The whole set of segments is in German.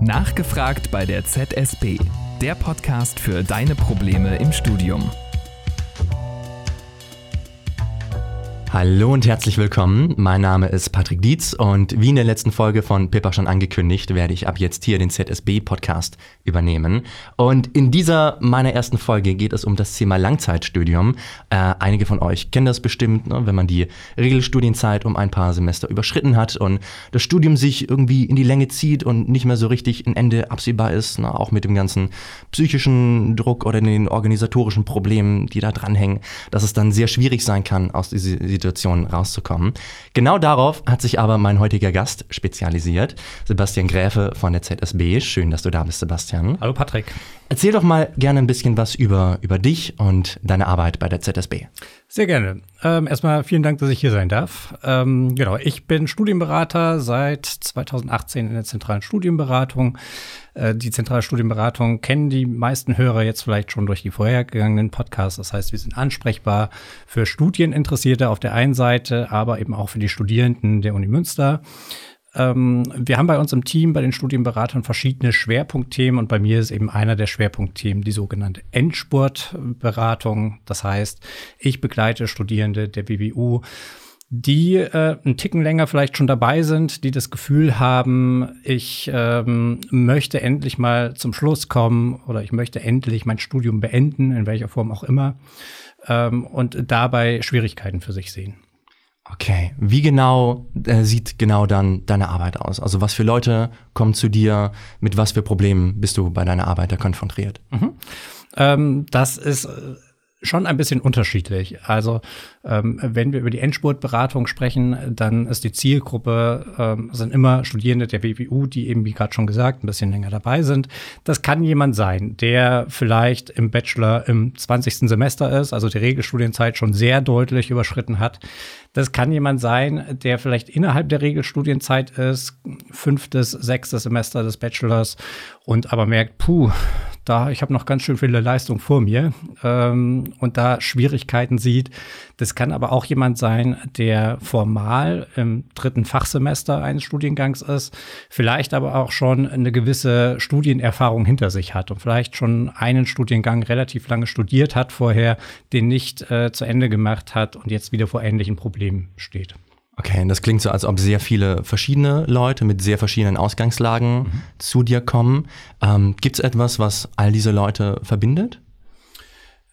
Nachgefragt bei der ZSB, der Podcast für deine Probleme im Studium. Hallo und herzlich willkommen. Mein Name ist Patrick Dietz und wie in der letzten Folge von Pippa schon angekündigt, werde ich ab jetzt hier den ZSB-Podcast übernehmen. Und in dieser meiner ersten Folge geht es um das Thema Langzeitstudium. Äh, einige von euch kennen das bestimmt, ne, wenn man die Regelstudienzeit um ein paar Semester überschritten hat und das Studium sich irgendwie in die Länge zieht und nicht mehr so richtig ein Ende absehbar ist, ne, auch mit dem ganzen psychischen Druck oder den organisatorischen Problemen, die da dranhängen, dass es dann sehr schwierig sein kann, aus dieser Situation rauszukommen. Genau darauf hat sich aber mein heutiger Gast spezialisiert, Sebastian Gräfe von der ZSB. Schön, dass du da bist, Sebastian. Hallo Patrick. Erzähl doch mal gerne ein bisschen was über, über dich und deine Arbeit bei der ZSB. Sehr gerne. Ähm, erstmal vielen Dank, dass ich hier sein darf. Ähm, genau, ich bin Studienberater seit 2018 in der zentralen Studienberatung. Äh, die zentrale Studienberatung kennen die meisten Hörer jetzt vielleicht schon durch die vorhergegangenen Podcasts. Das heißt, wir sind ansprechbar für Studieninteressierte auf der einen Seite, aber eben auch für die Studierenden der Uni Münster. Ähm, wir haben bei uns im Team, bei den Studienberatern verschiedene Schwerpunktthemen und bei mir ist eben einer der Schwerpunktthemen die sogenannte Endspurtberatung. Das heißt, ich begleite Studierende der BWU die äh, einen Ticken länger vielleicht schon dabei sind, die das Gefühl haben, ich ähm, möchte endlich mal zum Schluss kommen oder ich möchte endlich mein Studium beenden, in welcher Form auch immer, ähm, und dabei Schwierigkeiten für sich sehen. Okay, wie genau äh, sieht genau dann deine Arbeit aus? Also was für Leute kommen zu dir, mit was für Problemen bist du bei deiner Arbeit da konfrontiert? Mhm. Ähm, das ist äh, schon ein bisschen unterschiedlich. Also ähm, wenn wir über die Endspurtberatung sprechen, dann ist die Zielgruppe ähm, sind immer Studierende der WWU, die eben wie gerade schon gesagt ein bisschen länger dabei sind. Das kann jemand sein, der vielleicht im Bachelor im 20. Semester ist, also die Regelstudienzeit schon sehr deutlich überschritten hat. Das kann jemand sein, der vielleicht innerhalb der Regelstudienzeit ist, fünftes, sechstes Semester des Bachelors und aber merkt, puh, da ich habe noch ganz schön viele Leistung vor mir ähm, und da Schwierigkeiten sieht. Das kann aber auch jemand sein, der formal im dritten Fachsemester eines Studiengangs ist, vielleicht aber auch schon eine gewisse Studienerfahrung hinter sich hat und vielleicht schon einen Studiengang relativ lange studiert hat vorher, den nicht äh, zu Ende gemacht hat und jetzt wieder vor ähnlichen Problemen steht. Okay, das klingt so, als ob sehr viele verschiedene Leute mit sehr verschiedenen Ausgangslagen mhm. zu dir kommen. Ähm, Gibt es etwas, was all diese Leute verbindet?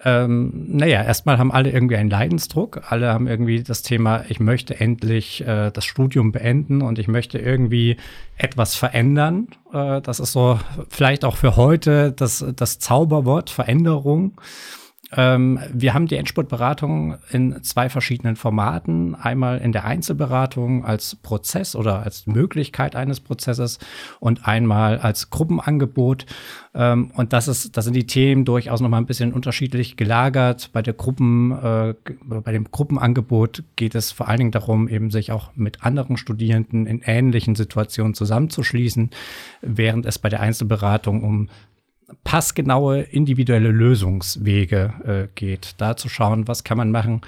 Ähm, naja, erstmal haben alle irgendwie einen Leidensdruck. Alle haben irgendwie das Thema, ich möchte endlich äh, das Studium beenden und ich möchte irgendwie etwas verändern. Äh, das ist so vielleicht auch für heute das, das Zauberwort Veränderung. Ähm, wir haben die Endspurtberatung in zwei verschiedenen Formaten. Einmal in der Einzelberatung als Prozess oder als Möglichkeit eines Prozesses und einmal als Gruppenangebot. Ähm, und das ist, das sind die Themen durchaus nochmal ein bisschen unterschiedlich gelagert. Bei der Gruppen, äh, bei dem Gruppenangebot geht es vor allen Dingen darum, eben sich auch mit anderen Studierenden in ähnlichen Situationen zusammenzuschließen, während es bei der Einzelberatung um passgenaue individuelle Lösungswege äh, geht. Da zu schauen, was kann man machen.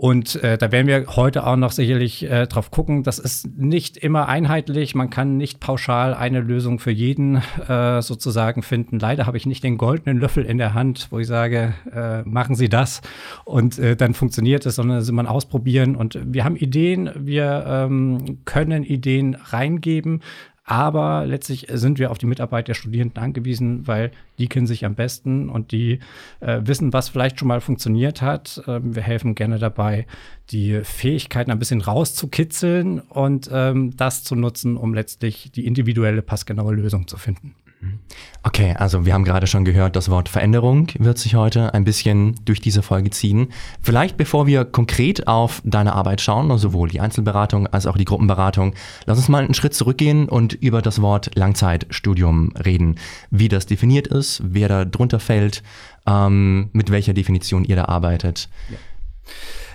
Und äh, da werden wir heute auch noch sicherlich äh, drauf gucken. Das ist nicht immer einheitlich. Man kann nicht pauschal eine Lösung für jeden äh, sozusagen finden. Leider habe ich nicht den goldenen Löffel in der Hand, wo ich sage, äh, machen Sie das und äh, dann funktioniert es, sondern es man ausprobieren. Und wir haben Ideen, wir ähm, können Ideen reingeben, aber letztlich sind wir auf die Mitarbeit der Studierenden angewiesen, weil die kennen sich am besten und die äh, wissen, was vielleicht schon mal funktioniert hat. Ähm, wir helfen gerne dabei, die Fähigkeiten ein bisschen rauszukitzeln und ähm, das zu nutzen, um letztlich die individuelle, passgenaue Lösung zu finden. Okay, also wir haben gerade schon gehört, das Wort Veränderung wird sich heute ein bisschen durch diese Folge ziehen. Vielleicht bevor wir konkret auf deine Arbeit schauen, also sowohl die Einzelberatung als auch die Gruppenberatung, lass uns mal einen Schritt zurückgehen und über das Wort Langzeitstudium reden. Wie das definiert ist, wer da drunter fällt, ähm, mit welcher Definition ihr da arbeitet. Ja.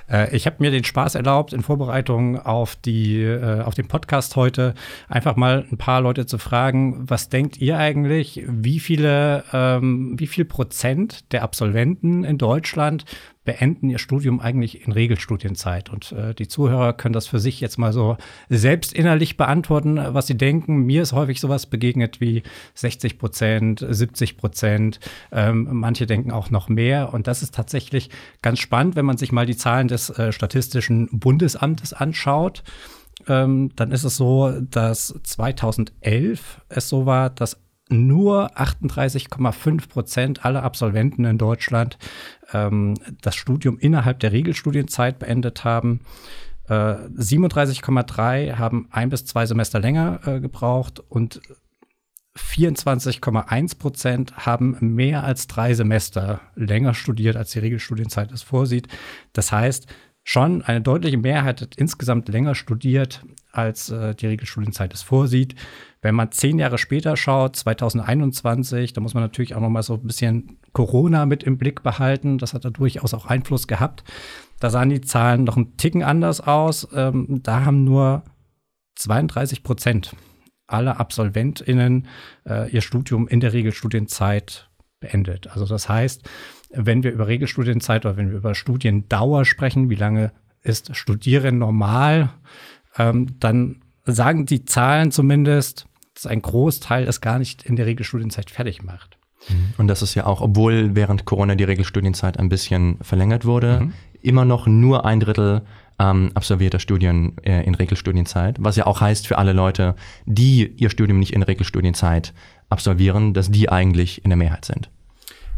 Äh, ich habe mir den Spaß erlaubt, in Vorbereitung auf, die, äh, auf den Podcast heute einfach mal ein paar Leute zu fragen, was denkt ihr eigentlich, wie viele, ähm, wie viel Prozent der Absolventen in Deutschland beenden ihr Studium eigentlich in Regelstudienzeit. Und äh, die Zuhörer können das für sich jetzt mal so selbst innerlich beantworten, was sie denken. Mir ist häufig sowas begegnet wie 60 Prozent, 70 Prozent. Ähm, manche denken auch noch mehr. Und das ist tatsächlich ganz spannend, wenn man sich mal die Zahlen des äh, Statistischen Bundesamtes anschaut. Ähm, dann ist es so, dass 2011 es so war, dass nur 38,5 Prozent aller Absolventen in Deutschland ähm, das Studium innerhalb der Regelstudienzeit beendet haben. Äh, 37,3 haben ein bis zwei Semester länger äh, gebraucht und 24,1 Prozent haben mehr als drei Semester länger studiert, als die Regelstudienzeit es vorsieht. Das heißt, schon eine deutliche Mehrheit hat insgesamt länger studiert, als äh, die Regelstudienzeit es vorsieht. Wenn man zehn Jahre später schaut, 2021, da muss man natürlich auch noch mal so ein bisschen Corona mit im Blick behalten. Das hat da durchaus auch Einfluss gehabt. Da sahen die Zahlen noch ein Ticken anders aus. Ähm, da haben nur 32 Prozent aller AbsolventInnen äh, ihr Studium in der Regelstudienzeit beendet. Also das heißt, wenn wir über Regelstudienzeit oder wenn wir über Studiendauer sprechen, wie lange ist Studieren normal, ähm, dann sagen die Zahlen zumindest, dass ein Großteil es gar nicht in der Regelstudienzeit fertig macht. Mhm. Und das ist ja auch, obwohl während Corona die Regelstudienzeit ein bisschen verlängert wurde, mhm. immer noch nur ein Drittel ähm, absolvierter Studien äh, in Regelstudienzeit, was ja auch heißt für alle Leute, die ihr Studium nicht in Regelstudienzeit absolvieren, dass die eigentlich in der Mehrheit sind.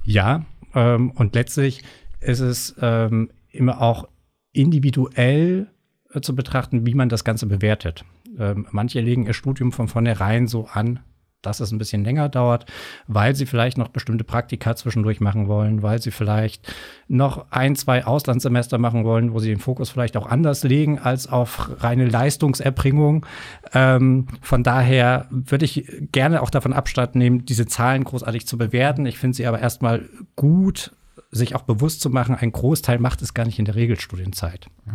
Ja, ähm, und letztlich ist es ähm, immer auch individuell äh, zu betrachten, wie man das Ganze bewertet. Ähm, manche legen ihr Studium von vornherein so an, dass es ein bisschen länger dauert, weil sie vielleicht noch bestimmte Praktika zwischendurch machen wollen, weil sie vielleicht noch ein, zwei Auslandssemester machen wollen, wo sie den Fokus vielleicht auch anders legen als auf reine Leistungserbringung. Ähm, von daher würde ich gerne auch davon Abstand nehmen, diese Zahlen großartig zu bewerten. Ich finde sie aber erstmal gut, sich auch bewusst zu machen, ein Großteil macht es gar nicht in der Regelstudienzeit. Ja.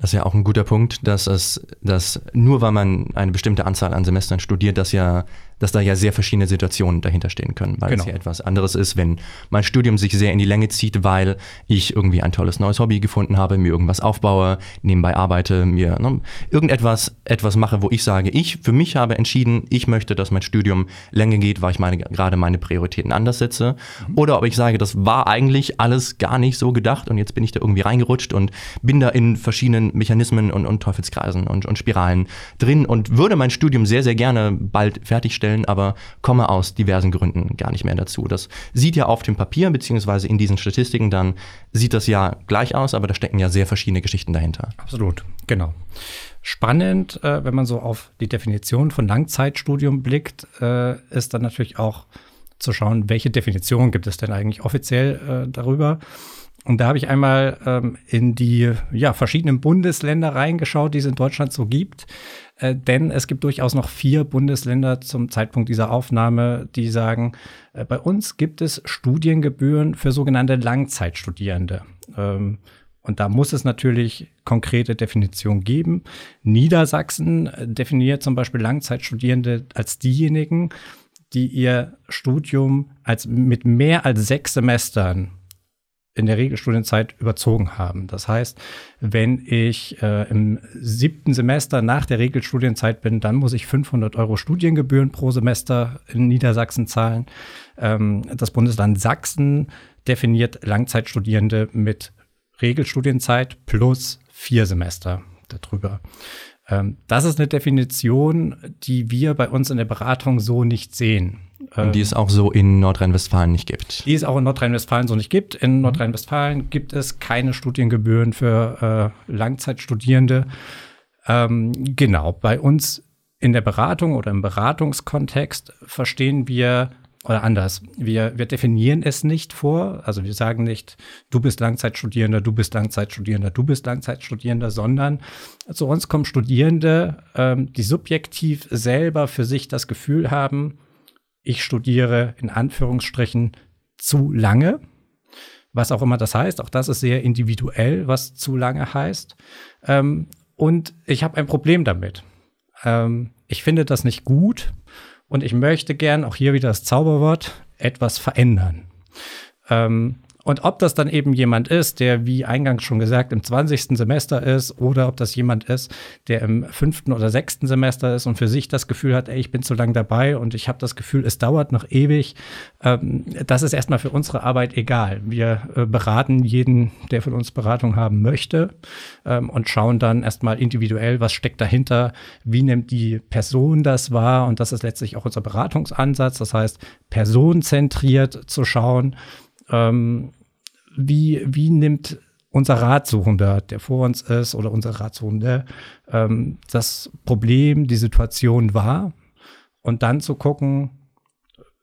Das ist ja auch ein guter Punkt, dass es, dass nur weil man eine bestimmte Anzahl an Semestern studiert, dass ja dass da ja sehr verschiedene Situationen dahinter stehen können, weil genau. es ja etwas anderes ist, wenn mein Studium sich sehr in die Länge zieht, weil ich irgendwie ein tolles neues Hobby gefunden habe, mir irgendwas aufbaue, nebenbei arbeite, mir ne, irgendetwas etwas mache, wo ich sage, ich für mich habe entschieden, ich möchte, dass mein Studium länger geht, weil ich meine gerade meine Prioritäten anders setze, mhm. oder ob ich sage, das war eigentlich alles gar nicht so gedacht und jetzt bin ich da irgendwie reingerutscht und bin da in verschiedenen Mechanismen und, und Teufelskreisen und, und Spiralen drin und würde mein Studium sehr sehr gerne bald fertigstellen stellen, aber komme aus diversen Gründen gar nicht mehr dazu. Das sieht ja auf dem Papier, beziehungsweise in diesen Statistiken dann, sieht das ja gleich aus, aber da stecken ja sehr verschiedene Geschichten dahinter. Absolut, genau. Spannend, äh, wenn man so auf die Definition von Langzeitstudium blickt, äh, ist dann natürlich auch zu schauen, welche Definition gibt es denn eigentlich offiziell äh, darüber. Und da habe ich einmal ähm, in die ja, verschiedenen Bundesländer reingeschaut, die es in Deutschland so gibt. Äh, denn es gibt durchaus noch vier Bundesländer zum Zeitpunkt dieser Aufnahme, die sagen, äh, bei uns gibt es Studiengebühren für sogenannte Langzeitstudierende. Ähm, und da muss es natürlich konkrete Definitionen geben. Niedersachsen äh, definiert zum Beispiel Langzeitstudierende als diejenigen, die ihr Studium als mit mehr als sechs Semestern in der Regelstudienzeit überzogen haben. Das heißt, wenn ich äh, im siebten Semester nach der Regelstudienzeit bin, dann muss ich 500 Euro Studiengebühren pro Semester in Niedersachsen zahlen. Ähm, das Bundesland Sachsen definiert Langzeitstudierende mit Regelstudienzeit plus vier Semester darüber. Ähm, das ist eine Definition, die wir bei uns in der Beratung so nicht sehen. Und die es auch so in Nordrhein-Westfalen nicht gibt. Die es auch in Nordrhein-Westfalen so nicht gibt. In mhm. Nordrhein-Westfalen gibt es keine Studiengebühren für äh, Langzeitstudierende. Ähm, genau, bei uns in der Beratung oder im Beratungskontext verstehen wir oder anders, wir, wir definieren es nicht vor. Also wir sagen nicht, du bist Langzeitstudierender, du bist Langzeitstudierender, du bist Langzeitstudierender, sondern zu uns kommen Studierende, ähm, die subjektiv selber für sich das Gefühl haben, ich studiere in Anführungsstrichen zu lange. Was auch immer das heißt, auch das ist sehr individuell, was zu lange heißt. Ähm, und ich habe ein Problem damit. Ähm, ich finde das nicht gut und ich möchte gern, auch hier wieder das Zauberwort, etwas verändern. Ähm, Und ob das dann eben jemand ist, der, wie eingangs schon gesagt, im 20. Semester ist, oder ob das jemand ist, der im fünften oder sechsten Semester ist und für sich das Gefühl hat, ey, ich bin zu lang dabei und ich habe das Gefühl, es dauert noch ewig, ähm, das ist erstmal für unsere Arbeit egal. Wir äh, beraten jeden, der von uns Beratung haben möchte ähm, und schauen dann erstmal individuell, was steckt dahinter, wie nimmt die Person das wahr und das ist letztlich auch unser Beratungsansatz, das heißt, personenzentriert zu schauen, ähm, wie, wie nimmt unser Ratsuchender, der vor uns ist, oder unser Ratsuchende, ähm, das Problem, die Situation wahr und dann zu gucken,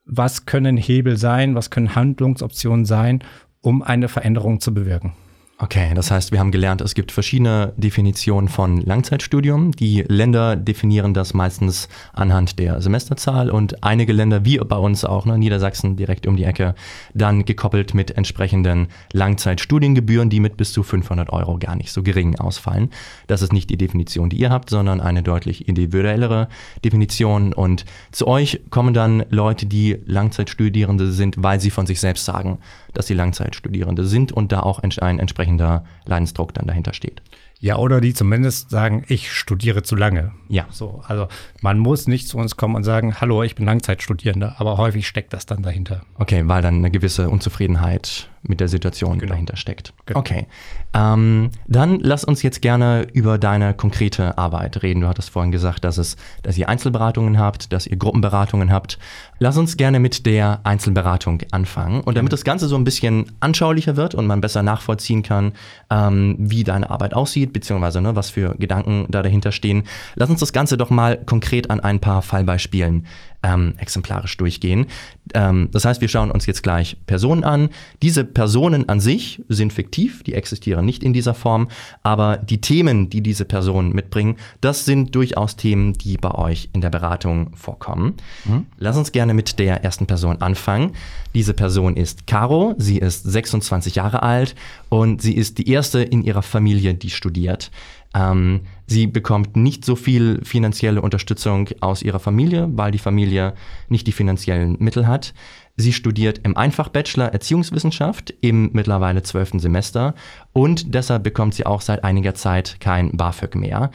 was können Hebel sein, was können Handlungsoptionen sein, um eine Veränderung zu bewirken. Okay, das heißt, wir haben gelernt, es gibt verschiedene Definitionen von Langzeitstudium. Die Länder definieren das meistens anhand der Semesterzahl und einige Länder, wie bei uns auch, ne, Niedersachsen direkt um die Ecke, dann gekoppelt mit entsprechenden Langzeitstudiengebühren, die mit bis zu 500 Euro gar nicht so gering ausfallen. Das ist nicht die Definition, die ihr habt, sondern eine deutlich individuellere Definition. Und zu euch kommen dann Leute, die Langzeitstudierende sind, weil sie von sich selbst sagen, dass sie Langzeitstudierende sind und da auch ein entsprechender Leidensdruck dann dahinter steht. Ja, oder die zumindest sagen, ich studiere zu lange. Ja. So, also man muss nicht zu uns kommen und sagen, hallo, ich bin Langzeitstudierender, aber häufig steckt das dann dahinter. Okay, weil dann eine gewisse Unzufriedenheit mit der Situation genau. dahinter steckt. Genau. Okay. Ähm, dann lass uns jetzt gerne über deine konkrete Arbeit reden. Du hattest vorhin gesagt, dass, es, dass ihr Einzelberatungen habt, dass ihr Gruppenberatungen habt. Lass uns gerne mit der Einzelberatung anfangen. Und damit das Ganze so ein bisschen anschaulicher wird und man besser nachvollziehen kann, ähm, wie deine Arbeit aussieht, beziehungsweise ne, was für Gedanken da dahinter stehen, lass uns das Ganze doch mal konkret an ein paar Fallbeispielen ähm, exemplarisch durchgehen. Ähm, das heißt, wir schauen uns jetzt gleich Personen an. Diese Personen an sich sind fiktiv, die existieren nicht in dieser Form, aber die Themen, die diese Personen mitbringen, das sind durchaus Themen, die bei euch in der Beratung vorkommen. Mhm. Lass uns gerne mit der ersten Person anfangen. Diese Person ist Caro, sie ist 26 Jahre alt und sie ist die erste in ihrer Familie, die studiert. Ähm, sie bekommt nicht so viel finanzielle Unterstützung aus ihrer Familie, weil die Familie nicht die finanziellen Mittel hat. Sie studiert im Einfachbachelor Erziehungswissenschaft im mittlerweile zwölften Semester und deshalb bekommt sie auch seit einiger Zeit kein BAföG mehr.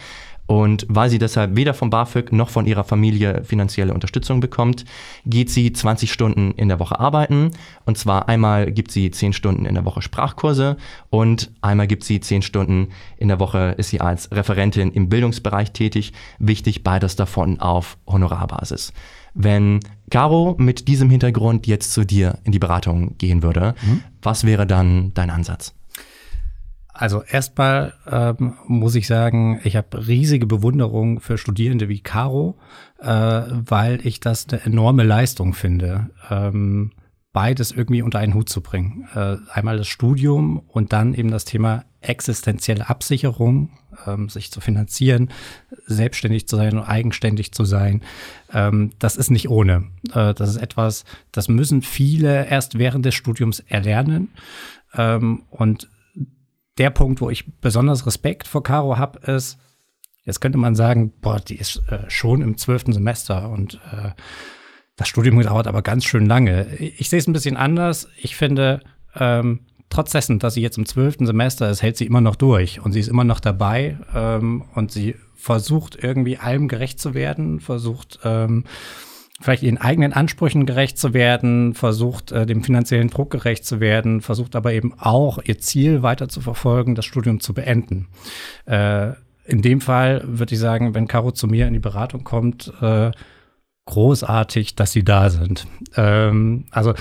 Und weil sie deshalb weder vom BAföG noch von ihrer Familie finanzielle Unterstützung bekommt, geht sie 20 Stunden in der Woche arbeiten. Und zwar einmal gibt sie 10 Stunden in der Woche Sprachkurse und einmal gibt sie 10 Stunden in der Woche ist sie als Referentin im Bildungsbereich tätig. Wichtig beides davon auf Honorarbasis. Wenn Caro mit diesem Hintergrund jetzt zu dir in die Beratung gehen würde, mhm. was wäre dann dein Ansatz? Also erstmal ähm, muss ich sagen, ich habe riesige Bewunderung für Studierende wie Caro, äh, weil ich das eine enorme Leistung finde, ähm, beides irgendwie unter einen Hut zu bringen. Äh, einmal das Studium und dann eben das Thema existenzielle Absicherung, ähm, sich zu finanzieren, selbstständig zu sein und eigenständig zu sein. Ähm, das ist nicht ohne. Äh, das ist etwas, das müssen viele erst während des Studiums erlernen. Ähm, und der Punkt, wo ich besonders Respekt vor Caro habe, ist, jetzt könnte man sagen, boah, die ist äh, schon im zwölften Semester und äh, das Studium dauert aber ganz schön lange. Ich sehe es ein bisschen anders. Ich finde, ähm, trotz dessen, dass sie jetzt im zwölften Semester ist, hält sie immer noch durch und sie ist immer noch dabei ähm, und sie versucht irgendwie allem gerecht zu werden, versucht ähm, vielleicht ihren eigenen Ansprüchen gerecht zu werden, versucht äh, dem finanziellen Druck gerecht zu werden, versucht aber eben auch ihr Ziel weiter zu verfolgen, das Studium zu beenden. Äh, in dem Fall würde ich sagen, wenn Caro zu mir in die Beratung kommt, äh, großartig, dass sie da sind. Ähm, also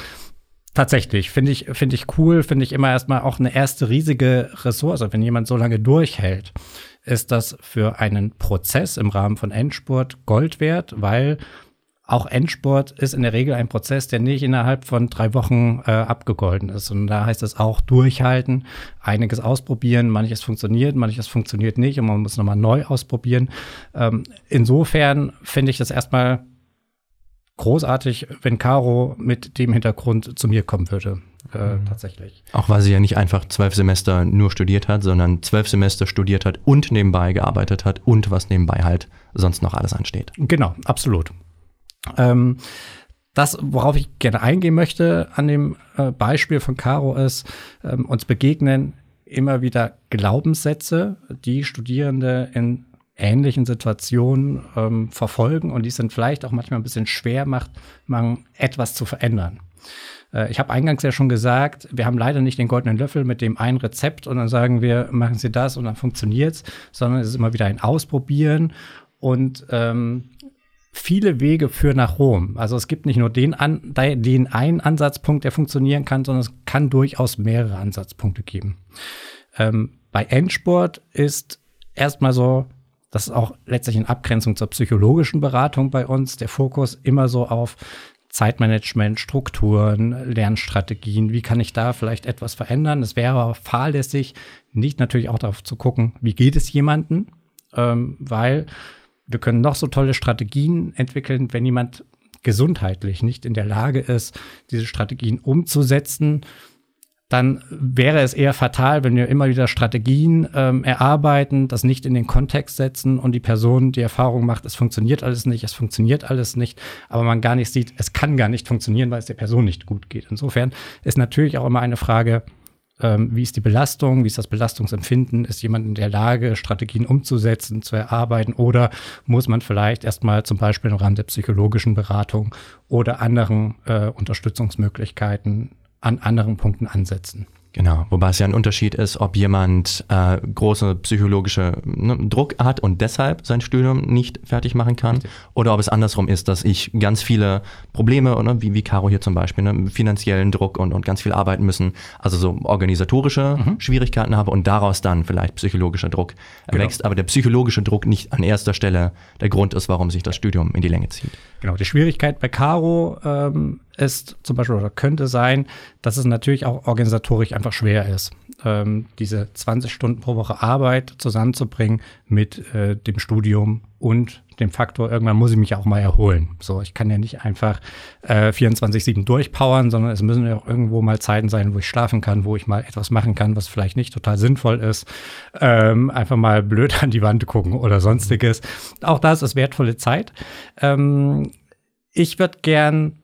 tatsächlich finde ich finde ich cool, finde ich immer erstmal auch eine erste riesige Ressource, wenn jemand so lange durchhält ist das für einen Prozess im Rahmen von Endspurt Gold wert, weil auch Endsport ist in der Regel ein Prozess, der nicht innerhalb von drei Wochen äh, abgegolten ist. Und da heißt es auch durchhalten, einiges ausprobieren, manches funktioniert, manches funktioniert nicht und man muss nochmal neu ausprobieren. Ähm, insofern finde ich das erstmal großartig, wenn Caro mit dem Hintergrund zu mir kommen würde. Äh, mhm. Tatsächlich. Auch weil sie ja nicht einfach zwölf Semester nur studiert hat, sondern zwölf Semester studiert hat und nebenbei gearbeitet hat und was nebenbei halt sonst noch alles ansteht. Genau, absolut. Ähm, das, worauf ich gerne eingehen möchte an dem äh, Beispiel von Caro ist, ähm, uns begegnen immer wieder Glaubenssätze, die Studierende in ähnlichen Situationen ähm, verfolgen und die sind vielleicht auch manchmal ein bisschen schwer macht, man etwas zu verändern. Äh, ich habe eingangs ja schon gesagt, wir haben leider nicht den goldenen Löffel mit dem einen Rezept und dann sagen wir, machen Sie das und dann funktioniert's, sondern es ist immer wieder ein Ausprobieren und ähm, viele Wege führen nach Rom. Also es gibt nicht nur den, an, den einen Ansatzpunkt, der funktionieren kann, sondern es kann durchaus mehrere Ansatzpunkte geben. Ähm, bei Endsport ist erstmal so, das ist auch letztlich in Abgrenzung zur psychologischen Beratung bei uns, der Fokus immer so auf Zeitmanagement, Strukturen, Lernstrategien, wie kann ich da vielleicht etwas verändern? Es wäre fahrlässig, nicht natürlich auch darauf zu gucken, wie geht es jemandem, ähm, weil wir können noch so tolle Strategien entwickeln, wenn jemand gesundheitlich nicht in der Lage ist, diese Strategien umzusetzen, dann wäre es eher fatal, wenn wir immer wieder Strategien ähm, erarbeiten, das nicht in den Kontext setzen und die Person die Erfahrung macht, es funktioniert alles nicht, es funktioniert alles nicht, aber man gar nicht sieht, es kann gar nicht funktionieren, weil es der Person nicht gut geht. Insofern ist natürlich auch immer eine Frage, ähm, wie ist die Belastung, wie ist das Belastungsempfinden, ist jemand in der Lage, Strategien umzusetzen, zu erarbeiten? Oder muss man vielleicht erstmal zum Beispiel im Rahmen der psychologischen Beratung oder anderen äh, Unterstützungsmöglichkeiten an anderen Punkten ansetzen. Genau, wobei es ja ein Unterschied ist, ob jemand äh, große psychologische ne, Druck hat und deshalb sein Studium nicht fertig machen kann, Richtig. oder ob es andersrum ist, dass ich ganz viele Probleme, ne, wie, wie Caro hier zum Beispiel, ne, finanziellen Druck und, und ganz viel arbeiten müssen, also so organisatorische mhm. Schwierigkeiten habe und daraus dann vielleicht psychologischer Druck genau. wächst, aber der psychologische Druck nicht an erster Stelle der Grund ist, warum sich das Studium in die Länge zieht. Genau, die Schwierigkeit bei Caro ähm, ist zum Beispiel oder könnte sein, dass es natürlich auch organisatorisch einfach schwer ist, ähm, diese 20 Stunden pro Woche Arbeit zusammenzubringen mit äh, dem Studium und dem Faktor, irgendwann muss ich mich auch mal erholen. So, ich kann ja nicht einfach äh, 24-7 durchpowern, sondern es müssen ja auch irgendwo mal Zeiten sein, wo ich schlafen kann, wo ich mal etwas machen kann, was vielleicht nicht total sinnvoll ist. Ähm, einfach mal blöd an die Wand gucken oder sonstiges. Auch das ist wertvolle Zeit. Ähm, ich würde gern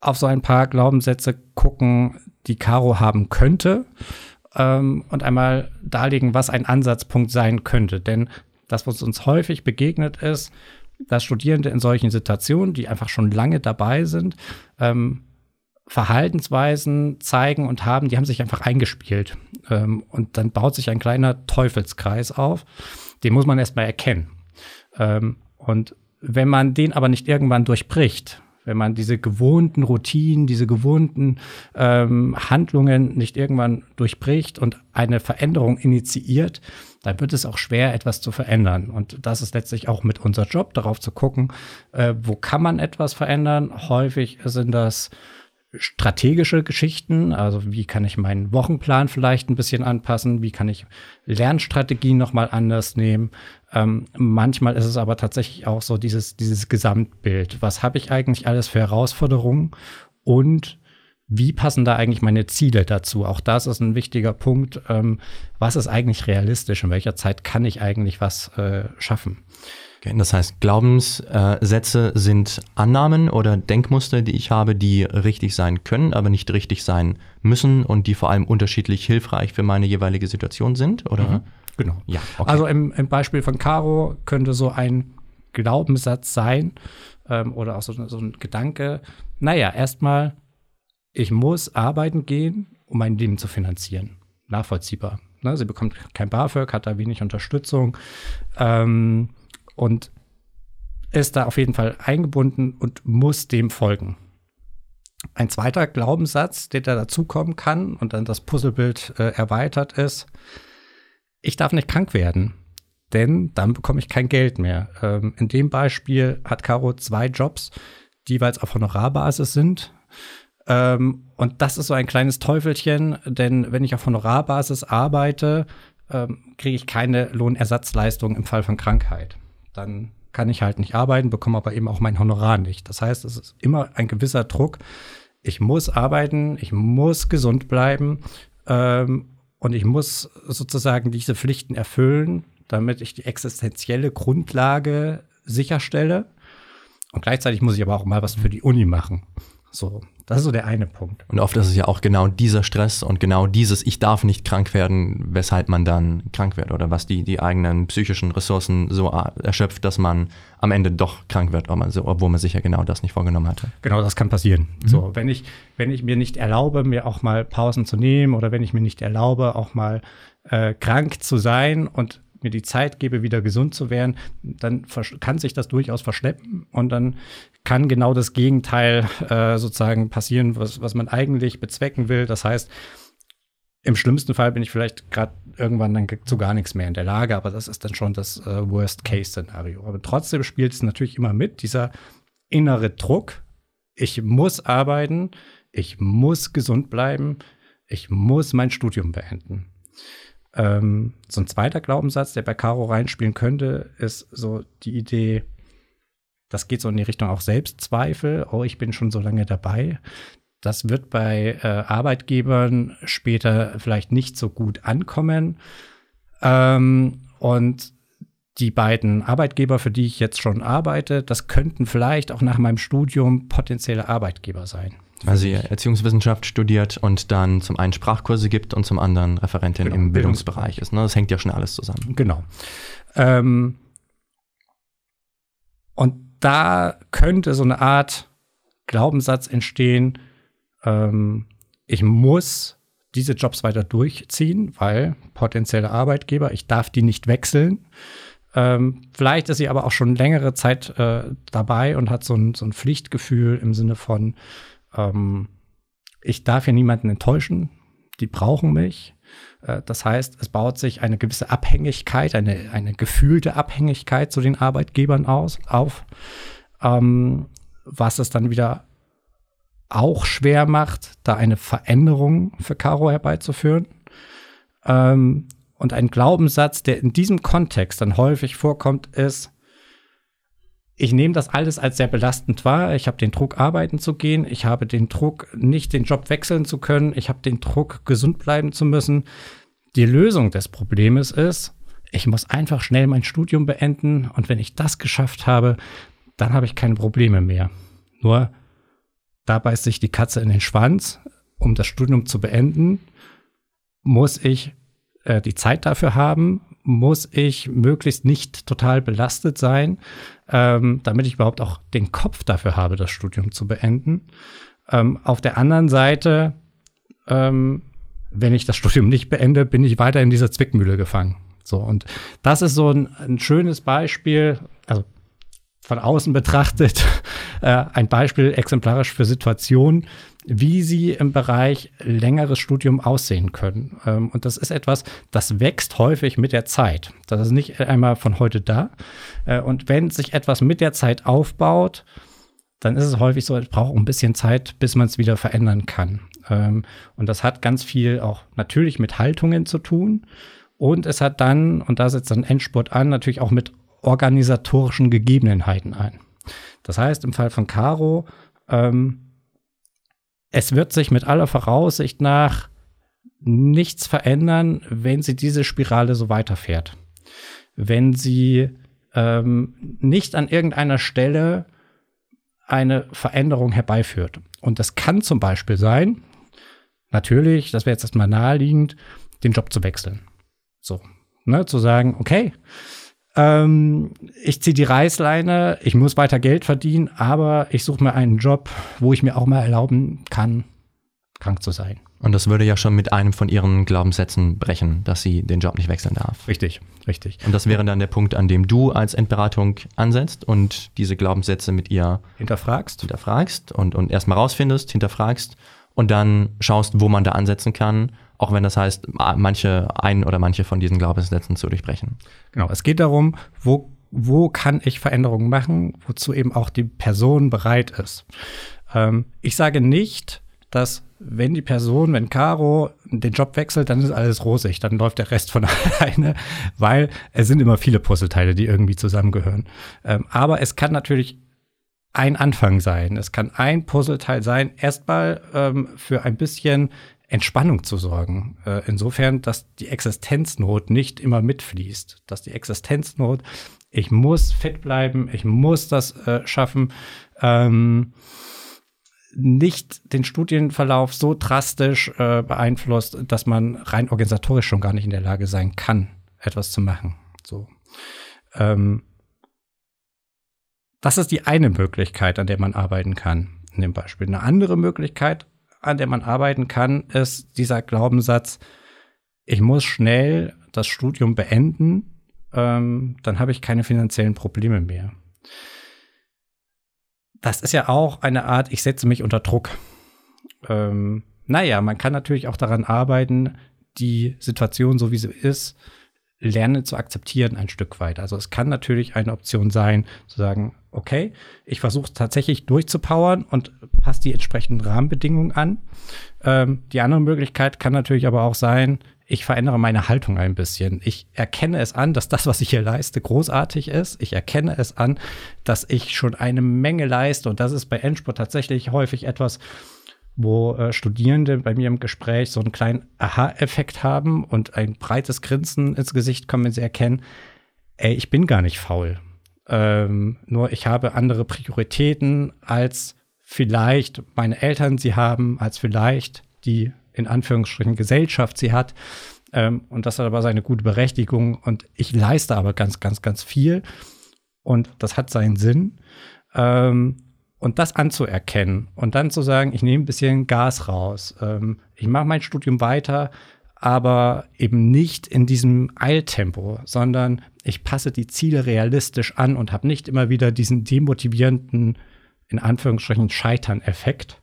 auf so ein paar Glaubenssätze gucken, die Caro haben könnte ähm, und einmal darlegen, was ein Ansatzpunkt sein könnte. Denn das, was uns häufig begegnet ist, dass Studierende in solchen Situationen, die einfach schon lange dabei sind, ähm, Verhaltensweisen zeigen und haben, die haben sich einfach eingespielt. Ähm, und dann baut sich ein kleiner Teufelskreis auf. Den muss man erstmal erkennen. Ähm, und wenn man den aber nicht irgendwann durchbricht, wenn man diese gewohnten Routinen, diese gewohnten ähm, Handlungen nicht irgendwann durchbricht und eine Veränderung initiiert, dann wird es auch schwer, etwas zu verändern. Und das ist letztlich auch mit unser Job, darauf zu gucken, äh, wo kann man etwas verändern. Häufig sind das strategische Geschichten, also wie kann ich meinen Wochenplan vielleicht ein bisschen anpassen, wie kann ich Lernstrategien nochmal anders nehmen. Ähm, manchmal ist es aber tatsächlich auch so dieses, dieses Gesamtbild. Was habe ich eigentlich alles für Herausforderungen und wie passen da eigentlich meine Ziele dazu? Auch das ist ein wichtiger Punkt. Ähm, was ist eigentlich realistisch? In welcher Zeit kann ich eigentlich was äh, schaffen? Okay, das heißt, Glaubenssätze sind Annahmen oder Denkmuster, die ich habe, die richtig sein können, aber nicht richtig sein müssen und die vor allem unterschiedlich hilfreich für meine jeweilige Situation sind, oder? Mhm. Genau. Ja, okay. Also im, im, Beispiel von Caro könnte so ein Glaubenssatz sein ähm, oder auch so, so ein Gedanke, naja, erstmal, ich muss arbeiten gehen, um mein Leben zu finanzieren. Nachvollziehbar. Ne? Sie bekommt kein BAföG, hat da wenig Unterstützung. Ähm, und ist da auf jeden Fall eingebunden und muss dem folgen. Ein zweiter Glaubenssatz, der da dazukommen kann und dann das Puzzlebild äh, erweitert ist, ich darf nicht krank werden, denn dann bekomme ich kein Geld mehr. Ähm, in dem Beispiel hat Caro zwei Jobs, die jeweils auf Honorarbasis sind. Ähm, und das ist so ein kleines Teufelchen, denn wenn ich auf Honorarbasis arbeite, ähm, kriege ich keine Lohnersatzleistung im Fall von Krankheit dann kann ich halt nicht arbeiten, bekomme aber eben auch mein Honorar nicht. Das heißt, es ist immer ein gewisser Druck. Ich muss arbeiten, ich muss gesund bleiben ähm, und ich muss sozusagen diese Pflichten erfüllen, damit ich die existenzielle Grundlage sicherstelle. Und gleichzeitig muss ich aber auch mal was für die Uni machen. So, das ist so der eine Punkt. Und oft ist es ja auch genau dieser Stress und genau dieses Ich darf nicht krank werden, weshalb man dann krank wird oder was die, die eigenen psychischen Ressourcen so erschöpft, dass man am Ende doch krank wird, obwohl man sich ja genau das nicht vorgenommen hatte. Genau, das kann passieren. Mhm. So, wenn ich, wenn ich mir nicht erlaube, mir auch mal Pausen zu nehmen oder wenn ich mir nicht erlaube, auch mal äh, krank zu sein und mir die Zeit gebe, wieder gesund zu werden, dann kann sich das durchaus verschleppen und dann kann genau das Gegenteil äh, sozusagen passieren, was, was man eigentlich bezwecken will. Das heißt, im schlimmsten Fall bin ich vielleicht gerade irgendwann dann zu gar nichts mehr in der Lage, aber das ist dann schon das äh, Worst-Case-Szenario. Aber trotzdem spielt es natürlich immer mit, dieser innere Druck. Ich muss arbeiten, ich muss gesund bleiben, ich muss mein Studium beenden. Ähm, so ein zweiter Glaubenssatz, der bei Caro reinspielen könnte, ist so die Idee, das geht so in die Richtung auch Selbstzweifel. Oh, ich bin schon so lange dabei. Das wird bei äh, Arbeitgebern später vielleicht nicht so gut ankommen. Ähm, und die beiden Arbeitgeber, für die ich jetzt schon arbeite, das könnten vielleicht auch nach meinem Studium potenzielle Arbeitgeber sein. Weil sie Erziehungswissenschaft studiert und dann zum einen Sprachkurse gibt und zum anderen Referentin genau, im Bildungsbereich ist. Ne? Das hängt ja schon alles zusammen. Genau. Ähm, und da könnte so eine Art Glaubenssatz entstehen, ähm, ich muss diese Jobs weiter durchziehen, weil potenzielle Arbeitgeber, ich darf die nicht wechseln. Ähm, vielleicht ist sie aber auch schon längere Zeit äh, dabei und hat so ein, so ein Pflichtgefühl im Sinne von, ähm, ich darf ja niemanden enttäuschen, die brauchen mich. Äh, das heißt, es baut sich eine gewisse Abhängigkeit, eine, eine gefühlte Abhängigkeit zu den Arbeitgebern aus, auf, ähm, was es dann wieder auch schwer macht, da eine Veränderung für Caro herbeizuführen. Ähm, und ein Glaubenssatz, der in diesem Kontext dann häufig vorkommt, ist, ich nehme das alles als sehr belastend wahr. Ich habe den Druck, arbeiten zu gehen. Ich habe den Druck, nicht den Job wechseln zu können. Ich habe den Druck, gesund bleiben zu müssen. Die Lösung des Problems ist, ich muss einfach schnell mein Studium beenden. Und wenn ich das geschafft habe, dann habe ich keine Probleme mehr. Nur da beißt sich die Katze in den Schwanz. Um das Studium zu beenden, muss ich äh, die Zeit dafür haben, muss ich möglichst nicht total belastet sein, ähm, damit ich überhaupt auch den Kopf dafür habe, das Studium zu beenden. Ähm, auf der anderen Seite, ähm, wenn ich das Studium nicht beende, bin ich weiter in dieser Zwickmühle gefangen. So, und das ist so ein, ein schönes Beispiel, also von außen betrachtet, äh, ein Beispiel exemplarisch für Situationen, wie sie im Bereich längeres Studium aussehen können. Ähm, und das ist etwas, das wächst häufig mit der Zeit. Das ist nicht einmal von heute da. Äh, und wenn sich etwas mit der Zeit aufbaut, dann ist es häufig so, es braucht ein bisschen Zeit, bis man es wieder verändern kann. Ähm, und das hat ganz viel auch natürlich mit Haltungen zu tun. Und es hat dann, und da setzt dann Endspurt an, natürlich auch mit organisatorischen Gegebenheiten ein. Das heißt, im Fall von Caro, ähm, es wird sich mit aller Voraussicht nach nichts verändern, wenn sie diese Spirale so weiterfährt. Wenn sie ähm, nicht an irgendeiner Stelle eine Veränderung herbeiführt. Und das kann zum Beispiel sein, natürlich, das wäre jetzt erstmal naheliegend, den Job zu wechseln. So, ne, zu sagen, okay, ähm, ich ziehe die Reißleine, ich muss weiter Geld verdienen, aber ich suche mir einen Job, wo ich mir auch mal erlauben kann, krank zu sein. Und das würde ja schon mit einem von ihren Glaubenssätzen brechen, dass sie den Job nicht wechseln darf. Richtig, richtig. Und das wäre dann der Punkt, an dem du als Endberatung ansetzt und diese Glaubenssätze mit ihr hinterfragst. Hinterfragst und, und erstmal rausfindest, hinterfragst und dann schaust, wo man da ansetzen kann auch wenn das heißt, manche, ein oder manche von diesen Glaubenssätzen zu durchbrechen. Genau, es geht darum, wo, wo kann ich Veränderungen machen, wozu eben auch die Person bereit ist. Ähm, ich sage nicht, dass wenn die Person, wenn Caro den Job wechselt, dann ist alles rosig, dann läuft der Rest von alleine, weil es sind immer viele Puzzleteile, die irgendwie zusammengehören. Ähm, aber es kann natürlich ein Anfang sein. Es kann ein Puzzleteil sein, erstmal ähm, für ein bisschen Entspannung zu sorgen. Äh, insofern, dass die Existenznot nicht immer mitfließt, dass die Existenznot, ich muss fit bleiben, ich muss das äh, schaffen, ähm, nicht den Studienverlauf so drastisch äh, beeinflusst, dass man rein organisatorisch schon gar nicht in der Lage sein kann, etwas zu machen. So. Ähm, das ist die eine Möglichkeit, an der man arbeiten kann, in dem Beispiel. Eine andere Möglichkeit, an der man arbeiten kann, ist dieser Glaubenssatz, ich muss schnell das Studium beenden, ähm, dann habe ich keine finanziellen Probleme mehr. Das ist ja auch eine Art, ich setze mich unter Druck. Ähm, naja, man kann natürlich auch daran arbeiten, die Situation, so wie sie ist, lernen zu akzeptieren ein Stück weit. Also es kann natürlich eine Option sein, zu sagen, okay, ich versuche tatsächlich durchzupowern und passe die entsprechenden Rahmenbedingungen an. Ähm, die andere Möglichkeit kann natürlich aber auch sein, ich verändere meine Haltung ein bisschen. Ich erkenne es an, dass das, was ich hier leiste, großartig ist. Ich erkenne es an, dass ich schon eine Menge leiste. Und das ist bei Endspurt tatsächlich häufig etwas, wo äh, Studierende bei mir im Gespräch so einen kleinen Aha-Effekt haben und ein breites Grinsen ins Gesicht kommen, wenn sie erkennen, ey, ich bin gar nicht faul. Ähm, nur ich habe andere Prioritäten als vielleicht meine Eltern sie haben, als vielleicht die in Anführungsstrichen Gesellschaft sie hat. Ähm, und das hat aber seine gute Berechtigung. Und ich leiste aber ganz, ganz, ganz viel. Und das hat seinen Sinn. Ähm, und das anzuerkennen und dann zu sagen, ich nehme ein bisschen Gas raus. Ähm, ich mache mein Studium weiter, aber eben nicht in diesem Eiltempo, sondern ich passe die Ziele realistisch an und habe nicht immer wieder diesen demotivierenden, in Anführungsstrichen, Scheitern-Effekt.